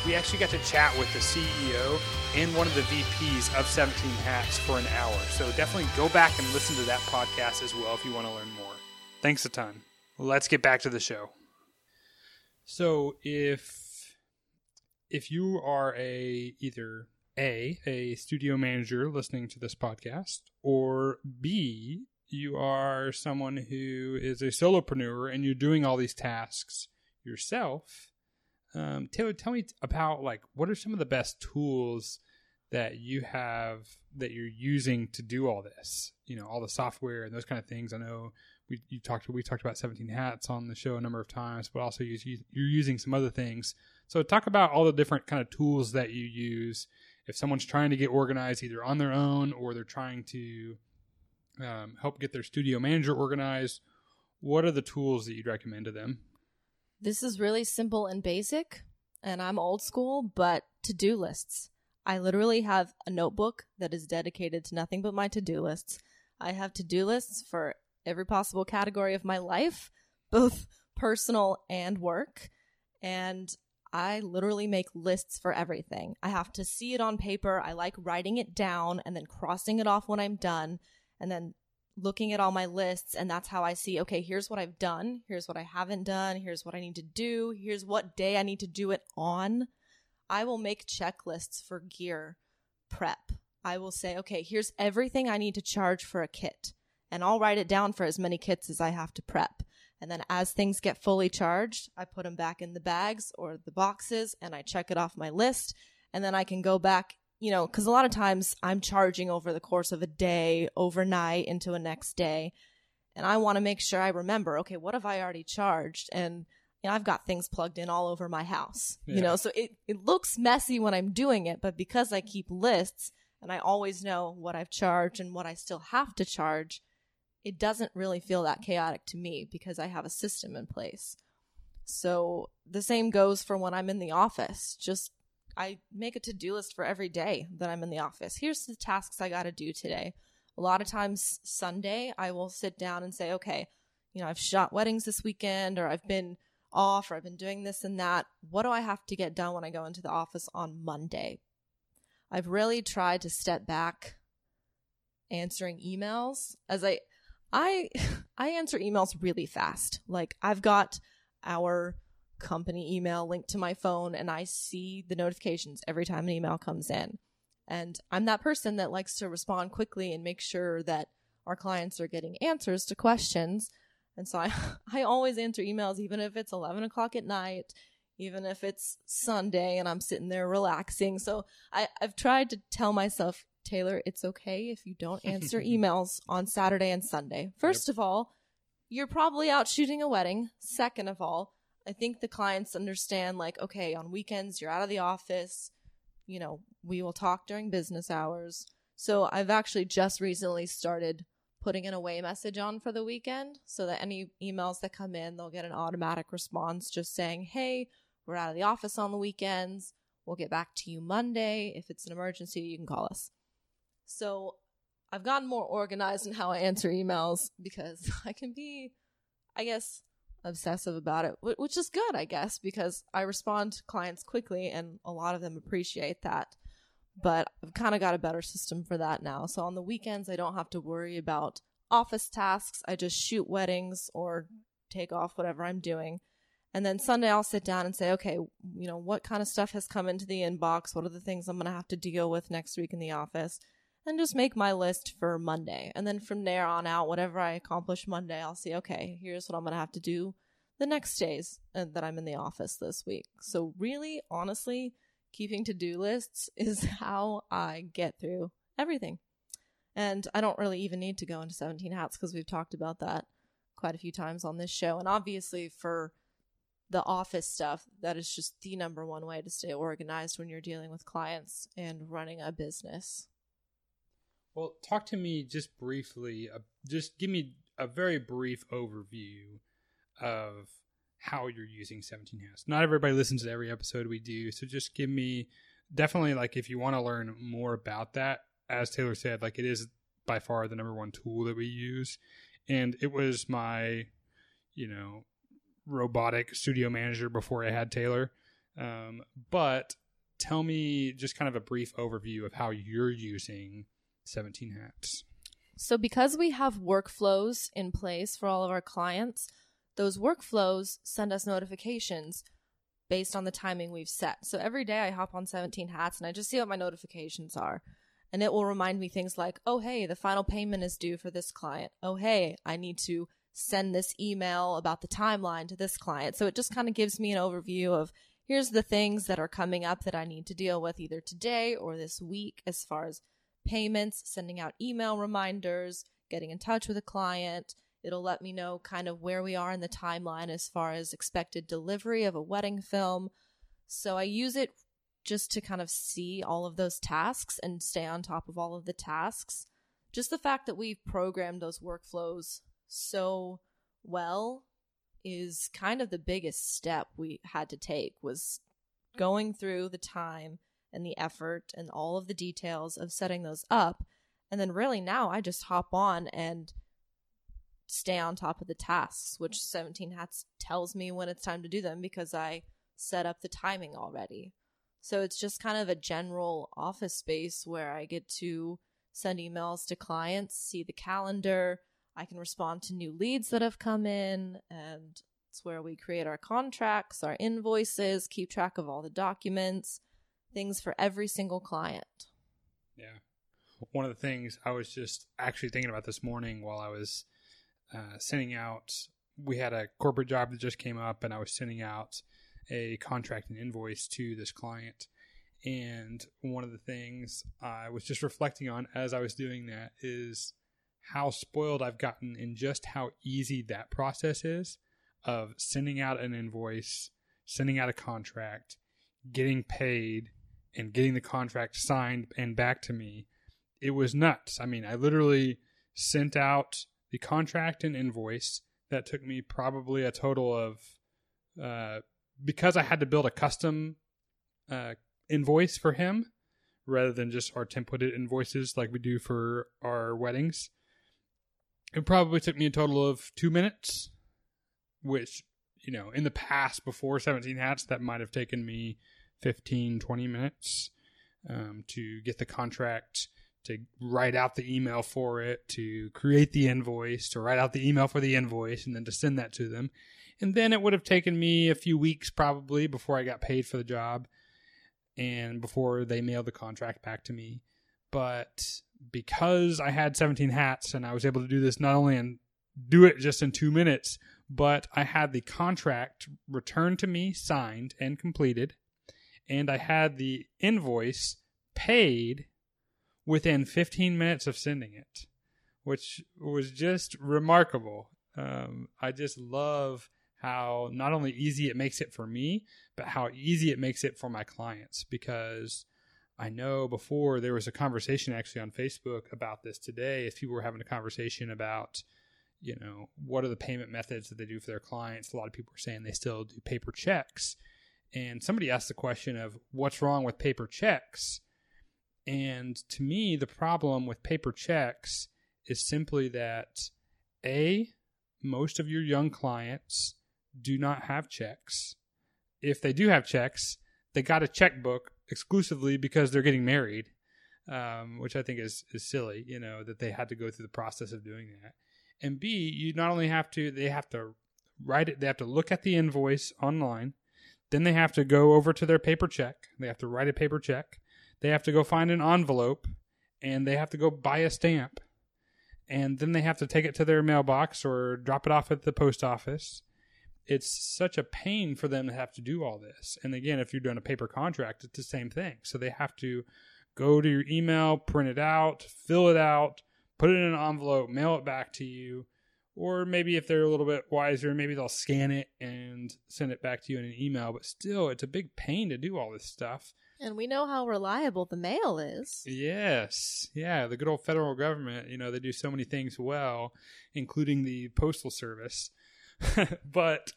Speaker 2: We actually got to chat with the CEO and one of the VPs of 17 Hats for an hour. So definitely go back and listen to that podcast as well if you want to learn more. Thanks a ton. Let's get back to the show. So if if you are a either a a studio manager listening to this podcast or b you are someone who is a solopreneur and you're doing all these tasks yourself um, taylor tell me about like what are some of the best tools that you have that you're using to do all this? You know all the software and those kind of things. I know we you talked we talked about 17 hats on the show a number of times but also you, you're using some other things. So talk about all the different kind of tools that you use. If someone's trying to get organized either on their own or they're trying to um, help get their studio manager organized, what are the tools that you'd recommend to them?
Speaker 3: This is really simple and basic, and I'm old school, but to do lists. I literally have a notebook that is dedicated to nothing but my to do lists. I have to do lists for every possible category of my life, both personal and work. And I literally make lists for everything. I have to see it on paper. I like writing it down and then crossing it off when I'm done and then looking at all my lists. And that's how I see, okay, here's what I've done. Here's what I haven't done. Here's what I need to do. Here's what day I need to do it on. I will make checklists for gear prep. I will say, okay, here's everything I need to charge for a kit. And I'll write it down for as many kits as I have to prep. And then as things get fully charged, I put them back in the bags or the boxes and I check it off my list. And then I can go back, you know, because a lot of times I'm charging over the course of a day, overnight into a next day. And I want to make sure I remember, okay, what have I already charged? And you know, I've got things plugged in all over my house, yeah. you know, so it, it looks messy when I'm doing it, but because I keep lists and I always know what I've charged and what I still have to charge, it doesn't really feel that chaotic to me because I have a system in place. So the same goes for when I'm in the office. Just I make a to do list for every day that I'm in the office. Here's the tasks I got to do today. A lot of times, Sunday, I will sit down and say, okay, you know, I've shot weddings this weekend, or I've been off, or I've been doing this and that. What do I have to get done when I go into the office on Monday? I've really tried to step back answering emails as I I I answer emails really fast. Like I've got our company email linked to my phone and I see the notifications every time an email comes in. And I'm that person that likes to respond quickly and make sure that our clients are getting answers to questions. And so I, I always answer emails, even if it's 11 o'clock at night, even if it's Sunday and I'm sitting there relaxing. So I, I've tried to tell myself, Taylor, it's okay if you don't answer emails on Saturday and Sunday. First yep. of all, you're probably out shooting a wedding. Second of all, I think the clients understand, like, okay, on weekends, you're out of the office. You know, we will talk during business hours. So I've actually just recently started putting an away message on for the weekend so that any emails that come in, they'll get an automatic response just saying, hey, we're out of the office on the weekends. We'll get back to you Monday. If it's an emergency, you can call us. So I've gotten more organized in how I answer emails because I can be, I guess, obsessive about it, which is good, I guess, because I respond to clients quickly and a lot of them appreciate that. But I've kind of got a better system for that now. So on the weekends, I don't have to worry about office tasks. I just shoot weddings or take off whatever I'm doing. And then Sunday, I'll sit down and say, okay, you know, what kind of stuff has come into the inbox? What are the things I'm going to have to deal with next week in the office? And just make my list for Monday. And then from there on out, whatever I accomplish Monday, I'll see, okay, here's what I'm going to have to do the next days uh, that I'm in the office this week. So, really, honestly, keeping to do lists is how I get through everything. And I don't really even need to go into 17 hats because we've talked about that quite a few times on this show. And obviously, for the office stuff, that is just the number one way to stay organized when you're dealing with clients and running a business.
Speaker 2: Well, talk to me just briefly. Uh, just give me a very brief overview of how you're using 17 hats. Not everybody listens to every episode we do, so just give me definitely like if you want to learn more about that. As Taylor said, like it is by far the number one tool that we use, and it was my, you know, robotic studio manager before I had Taylor. Um, but tell me just kind of a brief overview of how you're using 17 hats.
Speaker 3: So, because we have workflows in place for all of our clients, those workflows send us notifications based on the timing we've set. So, every day I hop on 17 hats and I just see what my notifications are. And it will remind me things like, oh, hey, the final payment is due for this client. Oh, hey, I need to send this email about the timeline to this client. So it just kind of gives me an overview of here's the things that are coming up that I need to deal with either today or this week as far as payments, sending out email reminders, getting in touch with a client. It'll let me know kind of where we are in the timeline as far as expected delivery of a wedding film. So I use it just to kind of see all of those tasks and stay on top of all of the tasks. Just the fact that we've programmed those workflows so well is kind of the biggest step we had to take was going through the time and the effort and all of the details of setting those up. And then really now I just hop on and stay on top of the tasks which 17 hats tells me when it's time to do them because I set up the timing already. So it's just kind of a general office space where I get to send emails to clients, see the calendar, I can respond to new leads that have come in, and it's where we create our contracts, our invoices, keep track of all the documents, things for every single client.
Speaker 2: Yeah. One of the things I was just actually thinking about this morning while I was uh, sending out, we had a corporate job that just came up, and I was sending out a contract and invoice to this client. And one of the things I was just reflecting on as I was doing that is how spoiled I've gotten in just how easy that process is of sending out an invoice, sending out a contract, getting paid, and getting the contract signed and back to me. It was nuts. I mean, I literally sent out the contract and invoice that took me probably a total of, uh, because I had to build a custom uh, invoice for him rather than just our templated invoices like we do for our weddings it probably took me a total of two minutes, which, you know, in the past before 17 hats, that might have taken me 15, 20 minutes um, to get the contract, to write out the email for it, to create the invoice, to write out the email for the invoice, and then to send that to them. And then it would have taken me a few weeks probably before I got paid for the job and before they mailed the contract back to me. But because I had 17 hats and I was able to do this not only and do it just in two minutes, but I had the contract returned to me, signed and completed, and I had the invoice paid within 15 minutes of sending it, which was just remarkable. Um, I just love how not only easy it makes it for me, but how easy it makes it for my clients because I know before there was a conversation actually on Facebook about this today. If people were having a conversation about, you know, what are the payment methods that they do for their clients, a lot of people are saying they still do paper checks. And somebody asked the question of what's wrong with paper checks. And to me, the problem with paper checks is simply that A, most of your young clients do not have checks. If they do have checks, they got a checkbook exclusively because they're getting married, um, which I think is is silly. You know that they had to go through the process of doing that. And B, you not only have to they have to write it, they have to look at the invoice online. Then they have to go over to their paper check. They have to write a paper check. They have to go find an envelope, and they have to go buy a stamp. And then they have to take it to their mailbox or drop it off at the post office it's such a pain for them to have to do all this. And again, if you're doing a paper contract, it's the same thing. So they have to go to your email, print it out, fill it out, put it in an envelope, mail it back to you. Or maybe if they're a little bit wiser, maybe they'll scan it and send it back to you in an email. But still, it's a big pain to do all this stuff.
Speaker 3: And we know how reliable the mail is.
Speaker 2: Yes. Yeah. The good old federal government, you know, they do so many things well, including the postal service. but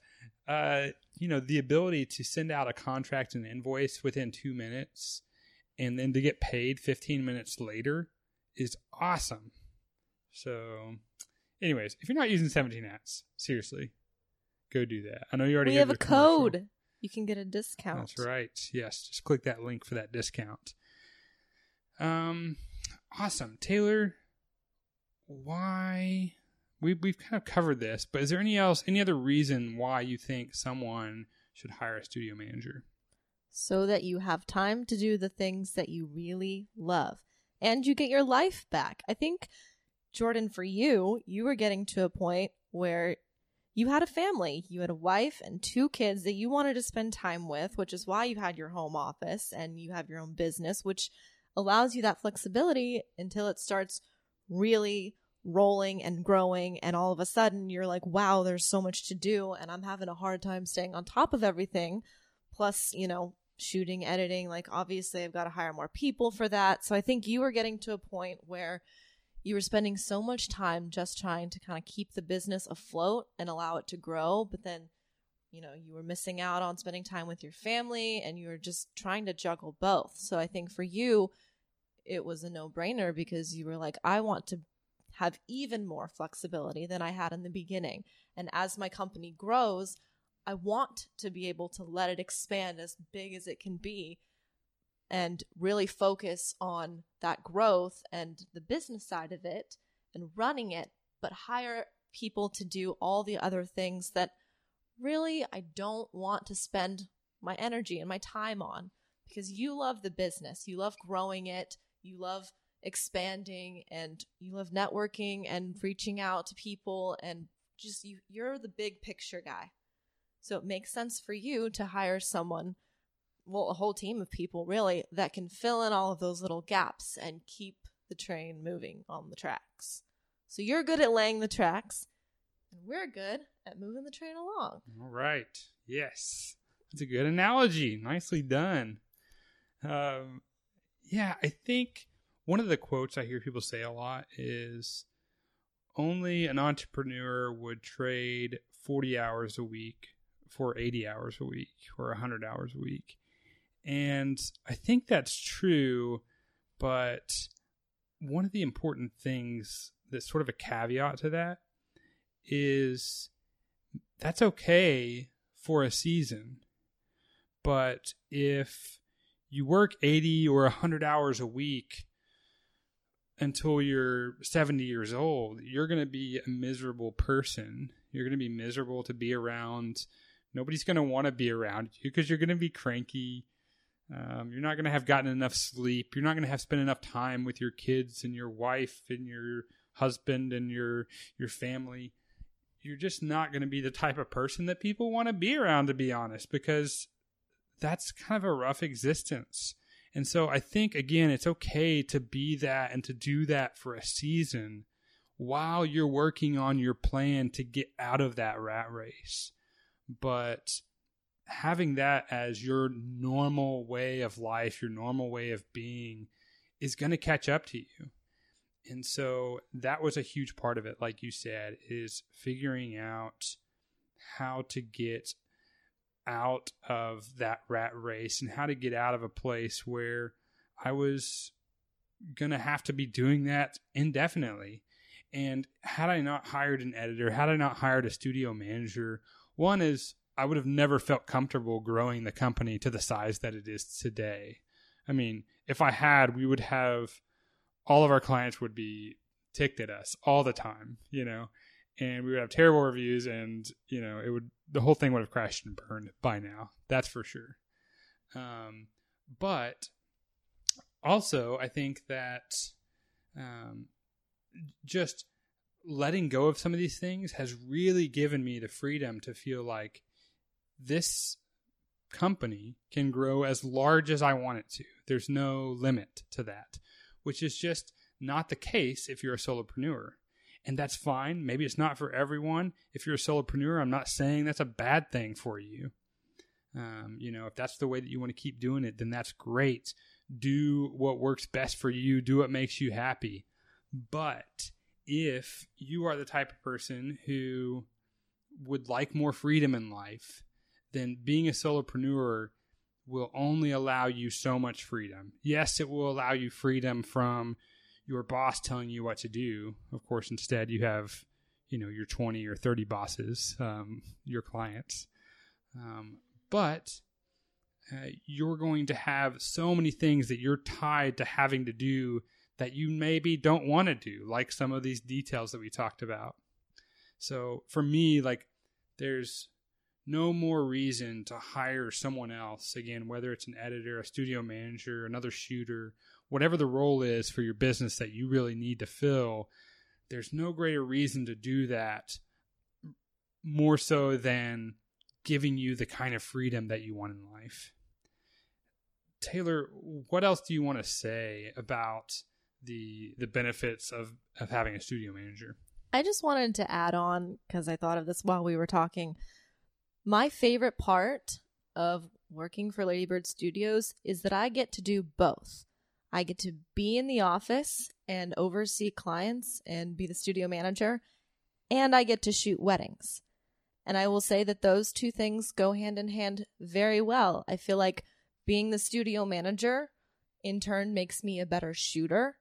Speaker 2: uh, you know, the ability to send out a contract and invoice within two minutes and then to get paid 15 minutes later is awesome. So, anyways, if you're not using 17 hats, seriously, go do that. I know you already
Speaker 3: we have a code. You can get a discount.
Speaker 2: That's right. Yes, just click that link for that discount. Um, awesome, Taylor. Why we we've kind of covered this, but is there any else any other reason why you think someone should hire a studio manager?
Speaker 3: So that you have time to do the things that you really love and you get your life back. I think Jordan for you, you were getting to a point where you had a family, you had a wife and two kids that you wanted to spend time with, which is why you had your home office and you have your own business, which allows you that flexibility until it starts really rolling and growing. And all of a sudden you're like wow there's so much to do and i'm having a hard time staying on top of everything. Plus you know shooting editing like obviously i've got to hire more people for that. So i think you were getting to a point where you were spending so much time just trying to kind of keep the business afloat and allow it to grow but then you know you were missing out on spending time with your family and you were just trying to juggle both so i think for you it was a no-brainer because you were like i want to have even more flexibility than I had in the beginning. And as my company grows, I want to be able to let it expand as big as it can be and really focus on that growth and the business side of it and running it, but hire people to do all the other things that really I don't want to spend my energy and my time on. Because you love the business, you love growing it, you love expanding and you love networking and reaching out to people and just you you're the big picture guy. So it makes sense for you to hire someone well a whole team of people really that can fill in all of those little gaps and keep the train moving on the tracks. So you're good at laying the tracks and we're good at moving the train along.
Speaker 2: All right. Yes. That's a good analogy. Nicely done. Um, yeah, I think one of the quotes I hear people say a lot is only an entrepreneur would trade 40 hours a week for 80 hours a week or 100 hours a week. And I think that's true, but one of the important things that's sort of a caveat to that is that's okay for a season. But if you work 80 or 100 hours a week until you're 70 years old, you're going to be a miserable person. You're going to be miserable to be around. Nobody's going to want to be around you because you're going to be cranky. Um, you're not going to have gotten enough sleep. You're not going to have spent enough time with your kids and your wife and your husband and your your family. You're just not going to be the type of person that people want to be around, to be honest, because that's kind of a rough existence. And so I think, again, it's okay to be that and to do that for a season while you're working on your plan to get out of that rat race. But having that as your normal way of life, your normal way of being, is going to catch up to you. And so that was a huge part of it, like you said, is figuring out how to get out of that rat race and how to get out of a place where I was going to have to be doing that indefinitely. And had I not hired an editor, had I not hired a studio manager, One is I would have never felt comfortable growing the company to the size that it is today. I mean, if I had, we would have all of our clients would be ticked at us all the time, you know, and we would have terrible reviews and, you know, it would, the whole thing would have crashed and burned by now. That's for sure. Um, but also, I think that um, just letting go of some of these things has really given me the freedom to feel like this company can grow as large as I want it to. There's no limit to that, which is just not the case if you're a solopreneur. And that's fine. Maybe it's not for everyone. If you're a solopreneur, I'm not saying that's a bad thing for you. Um, you know, if that's the way that you want to keep doing it, then that's great. Do what works best for you, do what makes you happy. But if you are the type of person who would like more freedom in life, then being a solopreneur will only allow you so much freedom. Yes, it will allow you freedom from your boss telling you what to do. Of course, instead you have, you know, your 20 or 30 bosses, um, your clients. Um, but uh, you're going to have so many things that you're tied to having to do that you maybe don't want to do, like some of these details that we talked about. So for me, like, there's no more reason to hire someone else again whether it's an editor a studio manager another shooter whatever the role is for your business that you really need to fill there's no greater reason to do that more so than giving you the kind of freedom that you want in life taylor what else do you want to say about the the benefits of of having a studio manager
Speaker 3: I just wanted to add on because I thought of this while we were talking. My favorite part of working for Ladybird Studios is that I get to do both. I get to be in the office and oversee clients and be the studio manager, and I get to shoot weddings. And I will say that those two things go hand in hand very well. I feel like being the studio manager in turn makes me a better shooter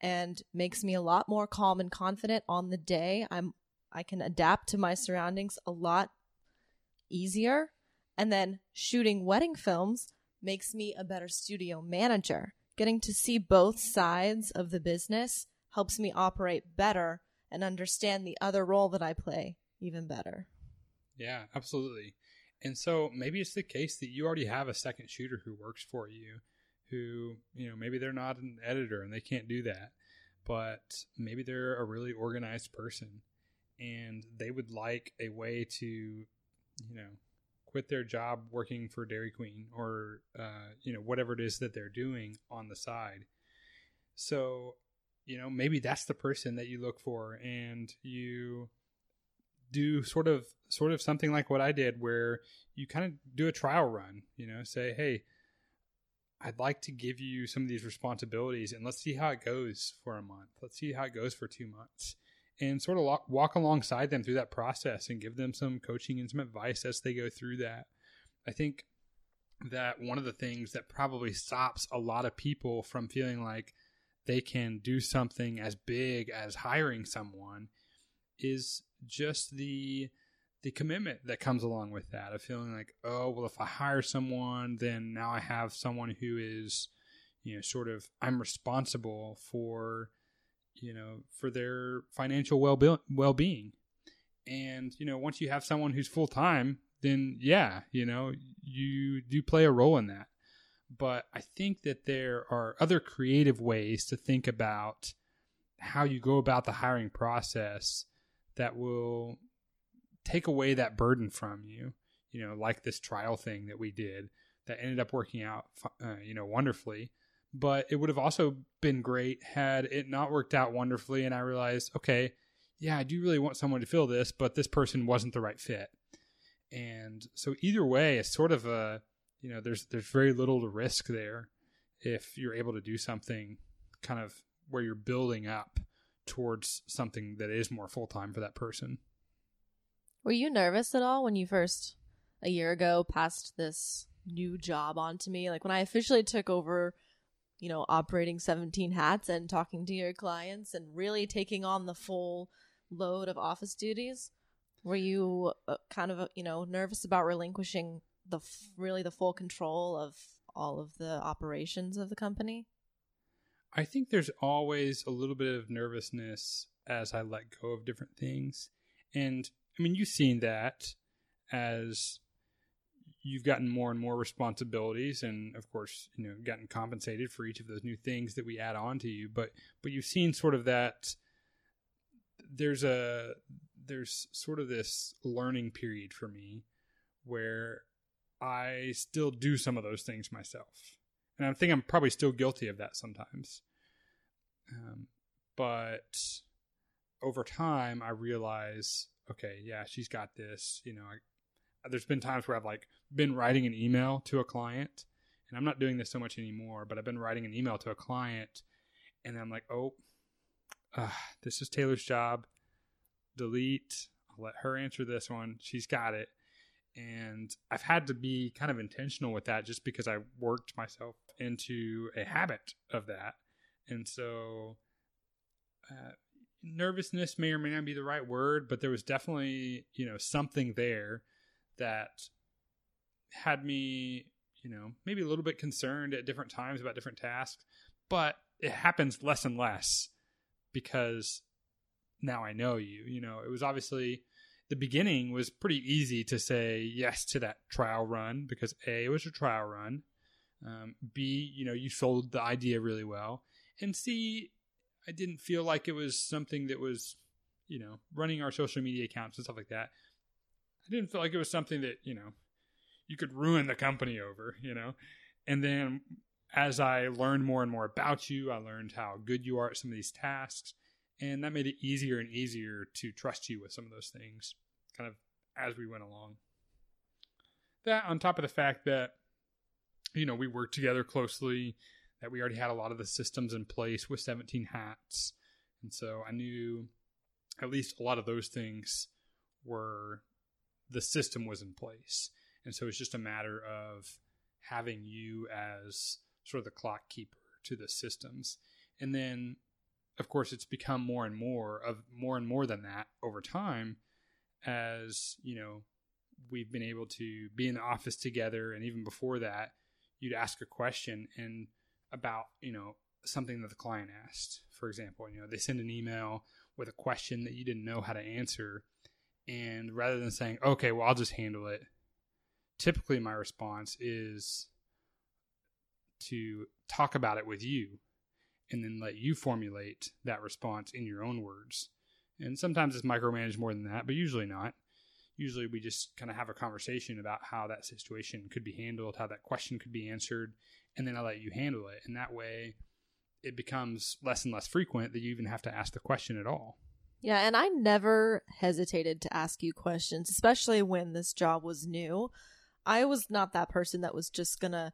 Speaker 3: and makes me a lot more calm and confident on the day. I'm I can adapt to my surroundings a lot easier. And then shooting wedding films makes me a better studio manager. Getting to see both sides of the business helps me operate better and understand the other role that I play even better.
Speaker 2: Yeah, absolutely. And so maybe it's the case that you already have a second shooter who works for you who, you know, maybe they're not an editor and they can't do that, but maybe they're a really organized person and they would like a way to, you know, quit their job working for Dairy Queen or, uh, you know, whatever it is that they're doing on the side. So, you know, maybe that's the person that you look for and you do sort of sort of something like what I did where you kind of do a trial run, you know, say, "Hey, I'd like to give you some of these responsibilities and let's see how it goes for a month. Let's see how it goes for 2 months." And sort of walk, walk alongside them through that process and give them some coaching and some advice as they go through that. I think that one of the things that probably stops a lot of people from feeling like they can do something as big as hiring someone is just the the commitment that comes along with that of feeling like oh well if i hire someone then now i have someone who is you know sort of i'm responsible for you know for their financial well well-being. And you know once you have someone who's full-time then yeah you know you do play a role in that. But i think that there are other creative ways to think about how you go about the hiring process that will take away that burden from you you know like this trial thing that we did that ended up working out uh, you know wonderfully but it would have also been great had it not worked out wonderfully and i realized okay yeah i do really want someone to fill this but this person wasn't the right fit and so either way it's sort of a you know there's there's very little to risk there if you're able to do something kind of where you're building up towards something that is more full time for that person
Speaker 3: Were you nervous at all when you first, a year ago, passed this new job on to me? Like when I officially took over, you know, operating 17 hats and talking to your clients and really taking on the full load of office duties? Were you uh, kind of, uh, you know, nervous about relinquishing the f- really the full control of all of the operations of the company?
Speaker 2: I think there's always a little bit of nervousness as I let go of different things. And I mean, you've seen that as you've gotten more and more responsibilities and of course, you know, gotten compensated for each of those new things that we add on to you, but but you've seen sort of that there's a there's sort of this learning period for me where I still do some of those things myself. And I think I'm probably still guilty of that sometimes. Um, but over time, I realize, okay, yeah, she's got this. You know, I, there's been times where I've like been writing an email to a client, and I'm not doing this so much anymore, but I've been writing an email to a client, and I'm like, oh, uh, this is Taylor's job. Delete. I'll let her answer this one. She's got it. And I've had to be kind of intentional with that just because I worked myself into a habit of that. And so, uh, nervousness may or may not be the right word, but there was definitely, you know, something there that had me, you know, maybe a little bit concerned at different times about different tasks. But it happens less and less because now I know you. You know, it was obviously the beginning was pretty easy to say yes to that trial run because A, it was a trial run. Um, B, you know, you sold the idea really well. And C, I didn't feel like it was something that was, you know, running our social media accounts and stuff like that. I didn't feel like it was something that, you know, you could ruin the company over, you know. And then as I learned more and more about you, I learned how good you are at some of these tasks. And that made it easier and easier to trust you with some of those things kind of as we went along. That on top of the fact that, you know, we worked together closely, that we already had a lot of the systems in place with 17 hats. And so I knew at least a lot of those things were the system was in place. And so it's just a matter of having you as sort of the clock keeper to the systems. And then of course it's become more and more of more and more than that over time as you know we've been able to be in the office together and even before that you'd ask a question and about you know something that the client asked for example you know they send an email with a question that you didn't know how to answer and rather than saying okay well i'll just handle it typically my response is to talk about it with you and then let you formulate that response in your own words and sometimes it's micromanaged more than that, but usually not. Usually we just kind of have a conversation about how that situation could be handled, how that question could be answered, and then I let you handle it. And that way it becomes less and less frequent that you even have to ask the question at all.
Speaker 3: Yeah, and I never hesitated to ask you questions, especially when this job was new. I was not that person that was just going to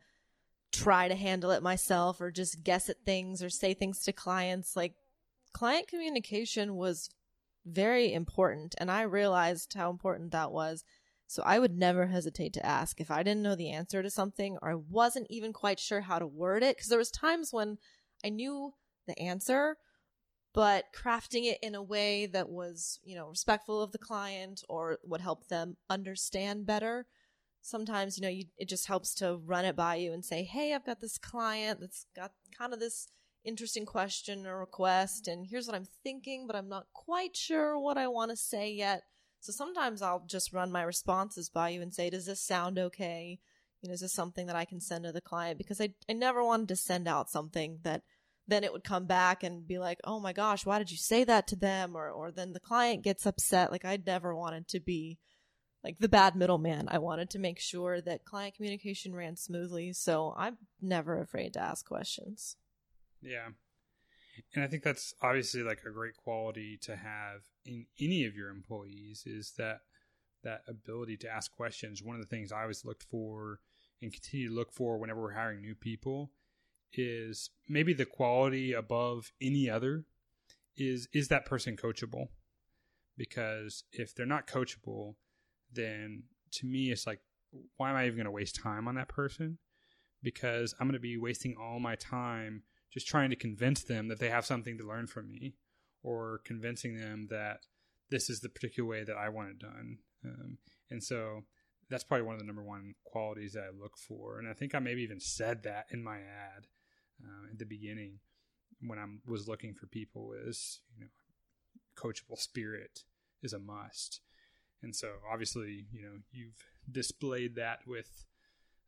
Speaker 3: try to handle it myself or just guess at things or say things to clients. Like, client communication was very important. And I realized how important that was. So I would never hesitate to ask if I didn't know the answer to something or I wasn't even quite sure how to word it. Because there was times when I knew the answer, but crafting it in a way that was, you know, respectful of the client or would help them understand better. Sometimes, you know, you, it just helps to run it by you and say, hey, I've got this client that's got kind of this interesting question or request and here's what I'm thinking, but I'm not quite sure what I want to say yet. So sometimes I'll just run my responses by you and say, does this sound okay? You know, is this something that I can send to the client? Because I, I never wanted to send out something that then it would come back and be like, oh my gosh, why did you say that to them? Or, or then the client gets upset. Like I never wanted to be like the bad middleman. I wanted to make sure that client communication ran smoothly. So I'm never afraid to ask questions.
Speaker 2: Yeah. And I think that's obviously like a great quality to have in any of your employees is that that ability to ask questions. One of the things I always looked for and continue to look for whenever we're hiring new people is maybe the quality above any other is is that person coachable? Because if they're not coachable, then to me it's like why am I even going to waste time on that person? Because I'm going to be wasting all my time just trying to convince them that they have something to learn from me or convincing them that this is the particular way that I want it done. Um, and so that's probably one of the number one qualities that I look for. And I think I maybe even said that in my ad uh, at the beginning when I was looking for people is, you know, coachable spirit is a must. And so obviously, you know, you've displayed that with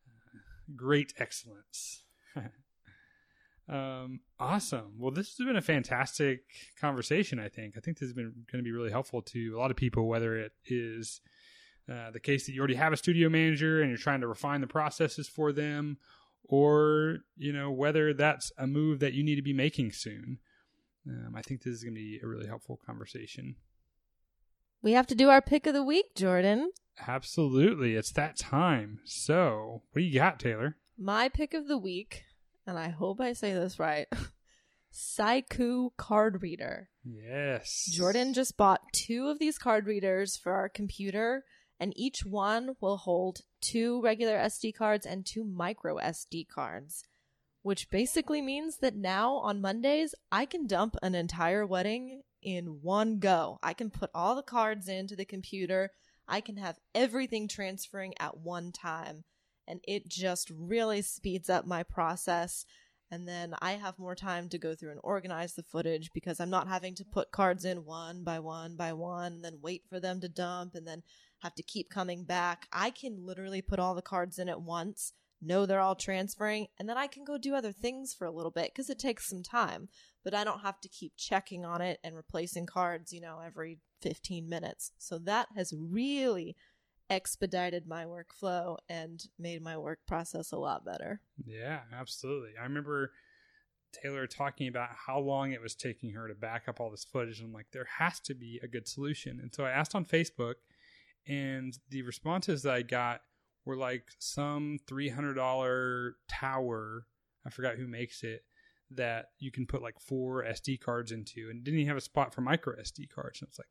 Speaker 2: uh, great excellence. um, awesome. Well, this has been a fantastic conversation. I think. I think this has been going to be really helpful to a lot of people, whether it is uh, the case that you already have a studio manager and you're trying to refine the processes for them, or you know whether that's a move that you need to be making soon. Um, I think this is going to be a really helpful conversation.
Speaker 3: We have to do our pick of the week, Jordan.
Speaker 2: Absolutely. It's that time. So, what do you got, Taylor?
Speaker 3: My pick of the week, and I hope I say this right Saicoo card reader.
Speaker 2: Yes.
Speaker 3: Jordan just bought two of these card readers for our computer, and each one will hold two regular SD cards and two micro SD cards, which basically means that now on Mondays, I can dump an entire wedding in one go. I can put all the cards into the computer. I can have everything transferring at one time. And it just really speeds up my process. And then I have more time to go through and organize the footage because I'm not having to put cards in one by one by one and then wait for them to dump and then have to keep coming back. I can literally put all the cards in at once, know they're all transferring, and then I can go do other things for a little bit because it takes some time but I don't have to keep checking on it and replacing cards, you know, every 15 minutes. So that has really expedited my workflow and made my work process a lot better.
Speaker 2: Yeah, absolutely. I remember Taylor talking about how long it was taking her to back up all this footage. I'm like, there has to be a good solution. And so I asked on Facebook, and the responses that I got were like some $300 tower. I forgot who makes it that you can put like four SD cards into and didn't even have a spot for micro SD cards. And it's like,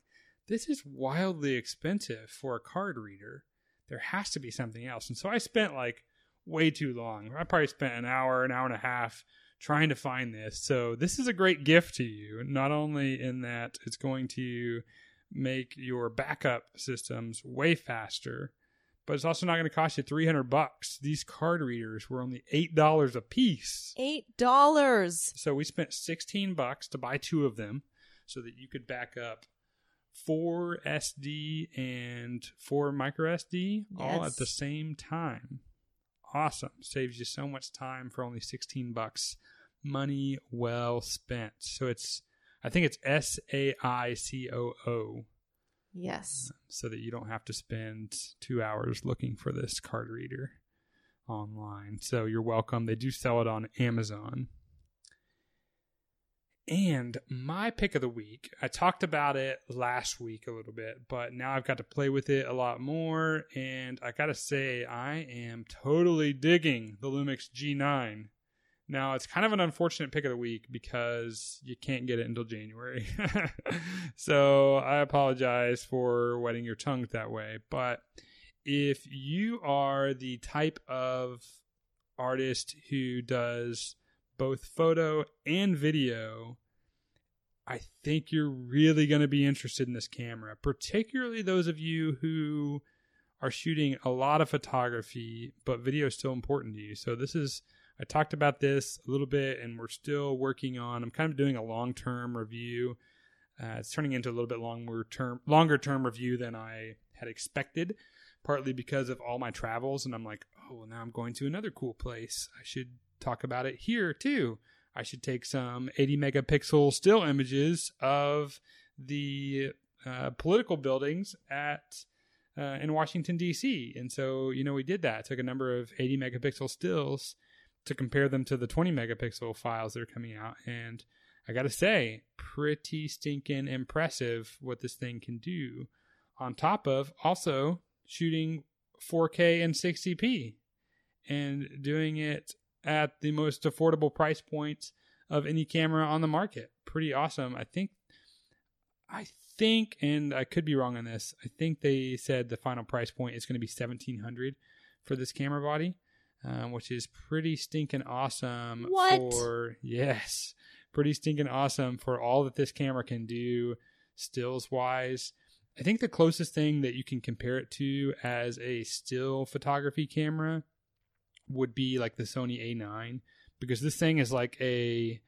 Speaker 2: this is wildly expensive for a card reader. There has to be something else. And so I spent like way too long. I probably spent an hour, an hour and a half trying to find this. So this is a great gift to you, not only in that it's going to make your backup systems way faster, but it's also not going to cost you 300 bucks. These card readers were only $8 a piece.
Speaker 3: $8.
Speaker 2: So we spent 16 bucks to buy two of them so that you could back up four SD and four micro SD yes. all at the same time. Awesome. Saves you so much time for only 16 bucks. Money well spent. So it's I think it's S A I C O O
Speaker 3: Yes.
Speaker 2: So that you don't have to spend two hours looking for this card reader online. So you're welcome. They do sell it on Amazon. And my pick of the week, I talked about it last week a little bit, but now I've got to play with it a lot more. And I got to say, I am totally digging the Lumix G9. Now, it's kind of an unfortunate pick of the week because you can't get it until January. so I apologize for wetting your tongue that way. But if you are the type of artist who does both photo and video, I think you're really going to be interested in this camera, particularly those of you who are shooting a lot of photography, but video is still important to you. So this is I talked about this a little bit, and we're still working on. I'm kind of doing a long term review. Uh, it's turning into a little bit longer term, longer term review than I had expected, partly because of all my travels. And I'm like, oh, well, now I'm going to another cool place. I should talk about it here too. I should take some 80 megapixel still images of the uh, political buildings at uh, in Washington D.C. And so, you know, we did that. Took a number of 80 megapixel stills to compare them to the 20 megapixel files that are coming out. And I got to say, pretty stinking impressive what this thing can do. On top of also shooting 4K and 60p and doing it at the most affordable price point of any camera on the market. Pretty awesome. I think, I think, and I could be wrong on this. I think they said the final price point is going to be 1700 for this camera body um, which is pretty stinking awesome.
Speaker 3: What?
Speaker 2: For yes, pretty stinking awesome for all that this camera can do, stills wise. I think the closest thing that you can compare it to as a still photography camera would be like the Sony A9 because this thing is like a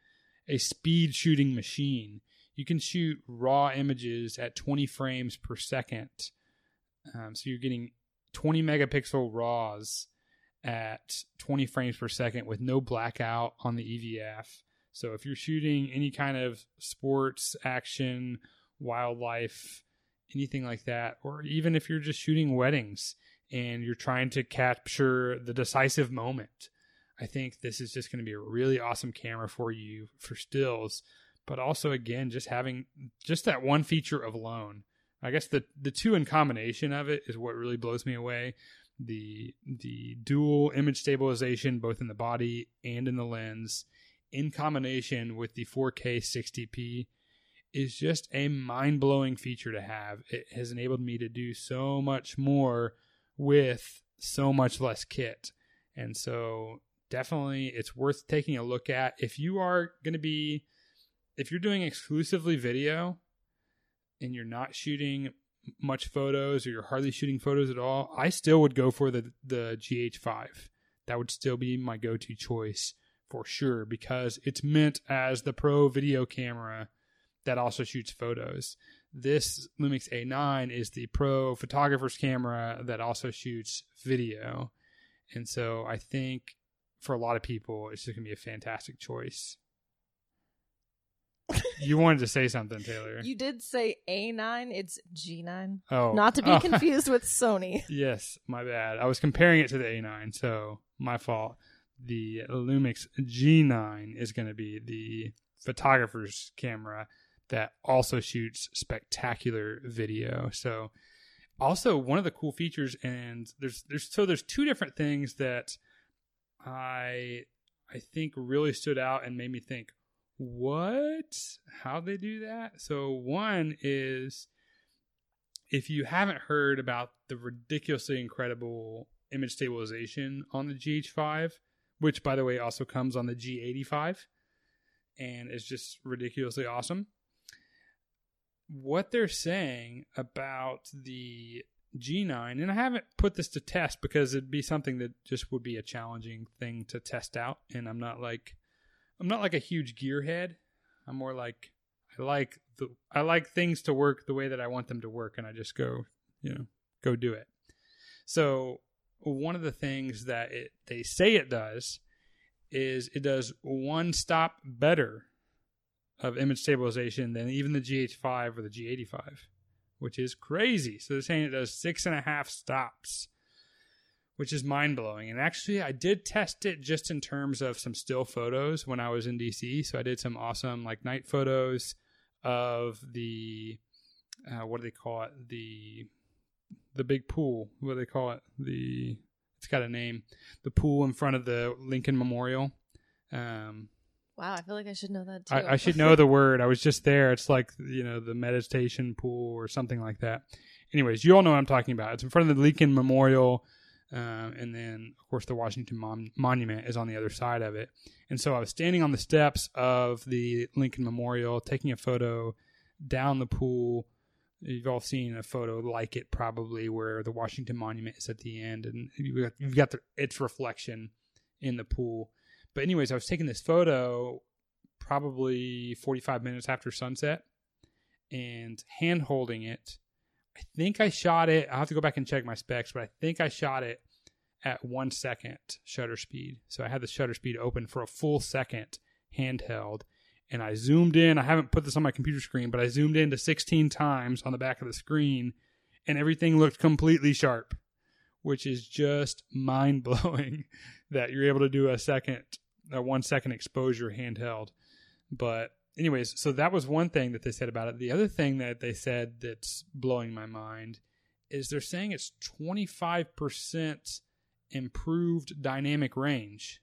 Speaker 2: a speed shooting machine. You can shoot raw images at 20 frames per second. Um, so you're getting 20 megapixel RAWs at 20 frames per second with no blackout on the EVF. So if you're shooting any kind of sports, action, wildlife, anything like that, or even if you're just shooting weddings and you're trying to capture the decisive moment, I think this is just going to be a really awesome camera for you for stills, but also again just having just that one feature of alone. I guess the the two in combination of it is what really blows me away. The the dual image stabilization both in the body and in the lens in combination with the 4K 60p is just a mind-blowing feature to have. It has enabled me to do so much more with so much less kit. And so definitely it's worth taking a look at if you are going to be if you're doing exclusively video and you're not shooting much photos or you're hardly shooting photos at all, I still would go for the the GH5. That would still be my go-to choice for sure because it's meant as the pro video camera that also shoots photos. This Lumix A9 is the pro photographer's camera that also shoots video. And so I think for a lot of people, it's just going to be a fantastic choice. You wanted to say something, Taylor.
Speaker 3: You did say A9, it's G9.
Speaker 2: Oh.
Speaker 3: Not to be
Speaker 2: Oh.
Speaker 3: confused with Sony.
Speaker 2: Yes, my bad. I was comparing it to the A9, so my fault. The Lumix G9 is going to be the photographer's camera that also shoots spectacular video. So, also one of the cool features, and there's there's so there's two different things that I I think really stood out and made me think, what? How they do that? So one is if you haven't heard about the ridiculously incredible image stabilization on the GH5, which by the way also comes on the G85 and is just ridiculously awesome. What they're saying about the G9, and I haven't put this to test because it'd be something that just would be a challenging thing to test out, and I'm not like I'm not like a huge gearhead. I'm more like I like the I like things to work the way that I want them to work, and I just go, you know, go do it. So one of the things that it they say it does is it does one stop better of image stabilization than even the GH5 or the G85, which is crazy. So they're saying it does six and a half stops, which is mind blowing. And actually, I did test it just in terms of some still photos when I was in DC. So I did some awesome like night photos of the uh, what do they call it? The the big pool. What do they call it? The it's got a name. The pool in front of the lincoln memorial. Um
Speaker 3: Wow, I feel like I should know that too.
Speaker 2: I, I should know the word. I was just there. It's like you know the meditation pool or something like that. Anyways you all know what i'm talking about. It's in front of the lincoln memorial um, and then of course the washington Mon- monument is on the other side of it and so i was standing on the steps of the lincoln memorial taking a photo down the pool You've all seen a photo like it, probably, where the Washington Monument is at the end, and you've got, you've got the, its reflection in the pool. But anyways, I was taking this photo probably 45 minutes after sunset, and hand holding it. I think I shot it. I'll have to go back and check my specs, but I think I shot it at one second shutter speed. So I had the shutter speed open for a full second handheld and I zoomed in. I haven't put this on my computer screen, but I zoomed in to 16 times on the back of the screen, and everything looked completely sharp, which is just mind blowing that you're able to do a second, a one second exposure handheld. But, anyways, so that was one thing that they said about it. The other thing that they said that's blowing my mind is they're saying it's 25% improved dynamic range,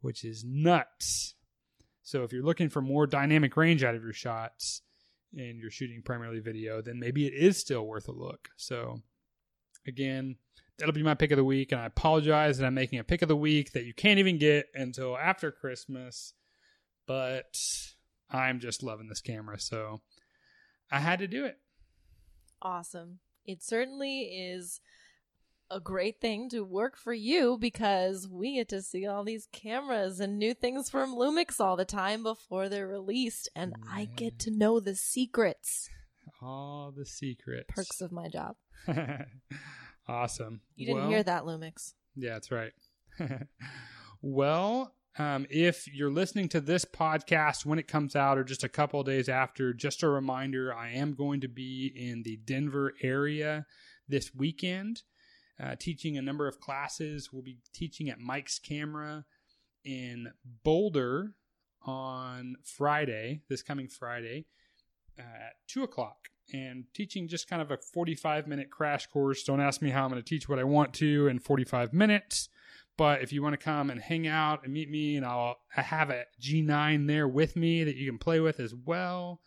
Speaker 2: which is nuts. So if you're looking for more dynamic range out of your shots and you're shooting primarily video, then maybe it is still worth a look. So again, that'll be my pick of the week. And I apologize that I'm making a pick of the week that you can't even get until after Christmas. But I'm just loving this camera. So I had to do it.
Speaker 3: Awesome. It certainly is a great thing to work for you because we get to see all these cameras and new things from Lumix all the time before they're released, and I get to know the secrets.
Speaker 2: All the secrets.
Speaker 3: Perks of my job.
Speaker 2: awesome.
Speaker 3: You didn't
Speaker 2: Well-
Speaker 3: hear that, Lumix.
Speaker 2: Yeah, that's right. well, um, if you're listening to this podcast when it comes out or just a couple days after, just a reminder I am going to be in the Denver area this weekend uh, teaching a number of classes. We'll be teaching at Mike's Camera in Boulder on Friday, this coming Friday uh, at 2 o'clock and teaching just kind of a 45 minute crash course. Don't ask me how I'm going to teach what I want to in 45 minutes. But if you want to come and hang out and meet me, and I'll I have a G9 there with me that you can play with as well,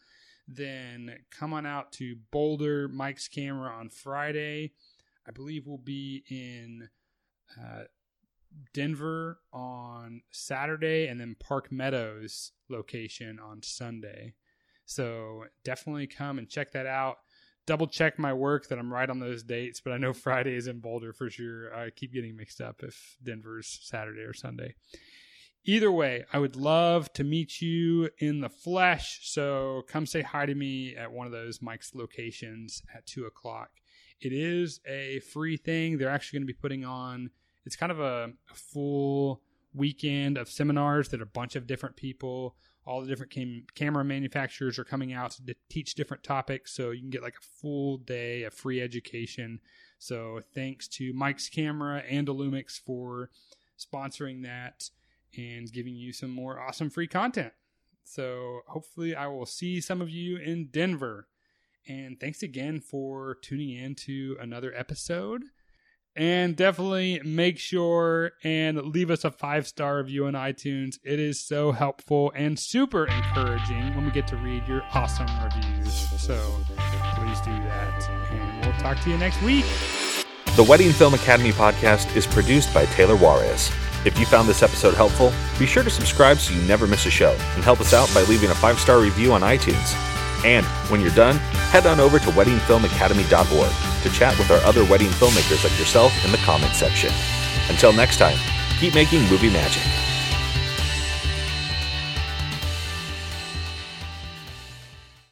Speaker 2: then come on out to Boulder Mike's Camera on Friday. I believe we'll be in uh, Denver on Saturday and then Park Meadows location on Sunday. So definitely come and check that out. Double check my work that I'm right on those dates, but I know Friday is in Boulder for sure. I keep getting mixed up if Denver's Saturday or Sunday. Either way, I would love to meet you in the flesh. So come say hi to me at one of those Mike's locations at two o'clock. It is a free thing. They're actually going to be putting on, it's kind of a, a full weekend of seminars that a bunch of different people. All the different cam- camera manufacturers are coming out to teach different topics. So you can get like a full day of free education. So thanks to Mike's Camera and Lumix for sponsoring that and giving you some more awesome free content. So hopefully I will see some of you in Denver. And thanks again for tuning in to another episode. And definitely make sure and leave us a five star review on iTunes. It is so helpful and super encouraging when we get to read your awesome reviews. So please do that. And we'll talk to you next week.
Speaker 1: The Wedding Film Academy podcast is produced by Taylor Juarez. If you found this episode helpful, be sure to subscribe so you never miss a show and help us out by leaving a five star review on iTunes. And when you're done, head on over to weddingfilmacademy.org to chat with our other wedding filmmakers like yourself in the comments section. Until next time, keep making movie magic.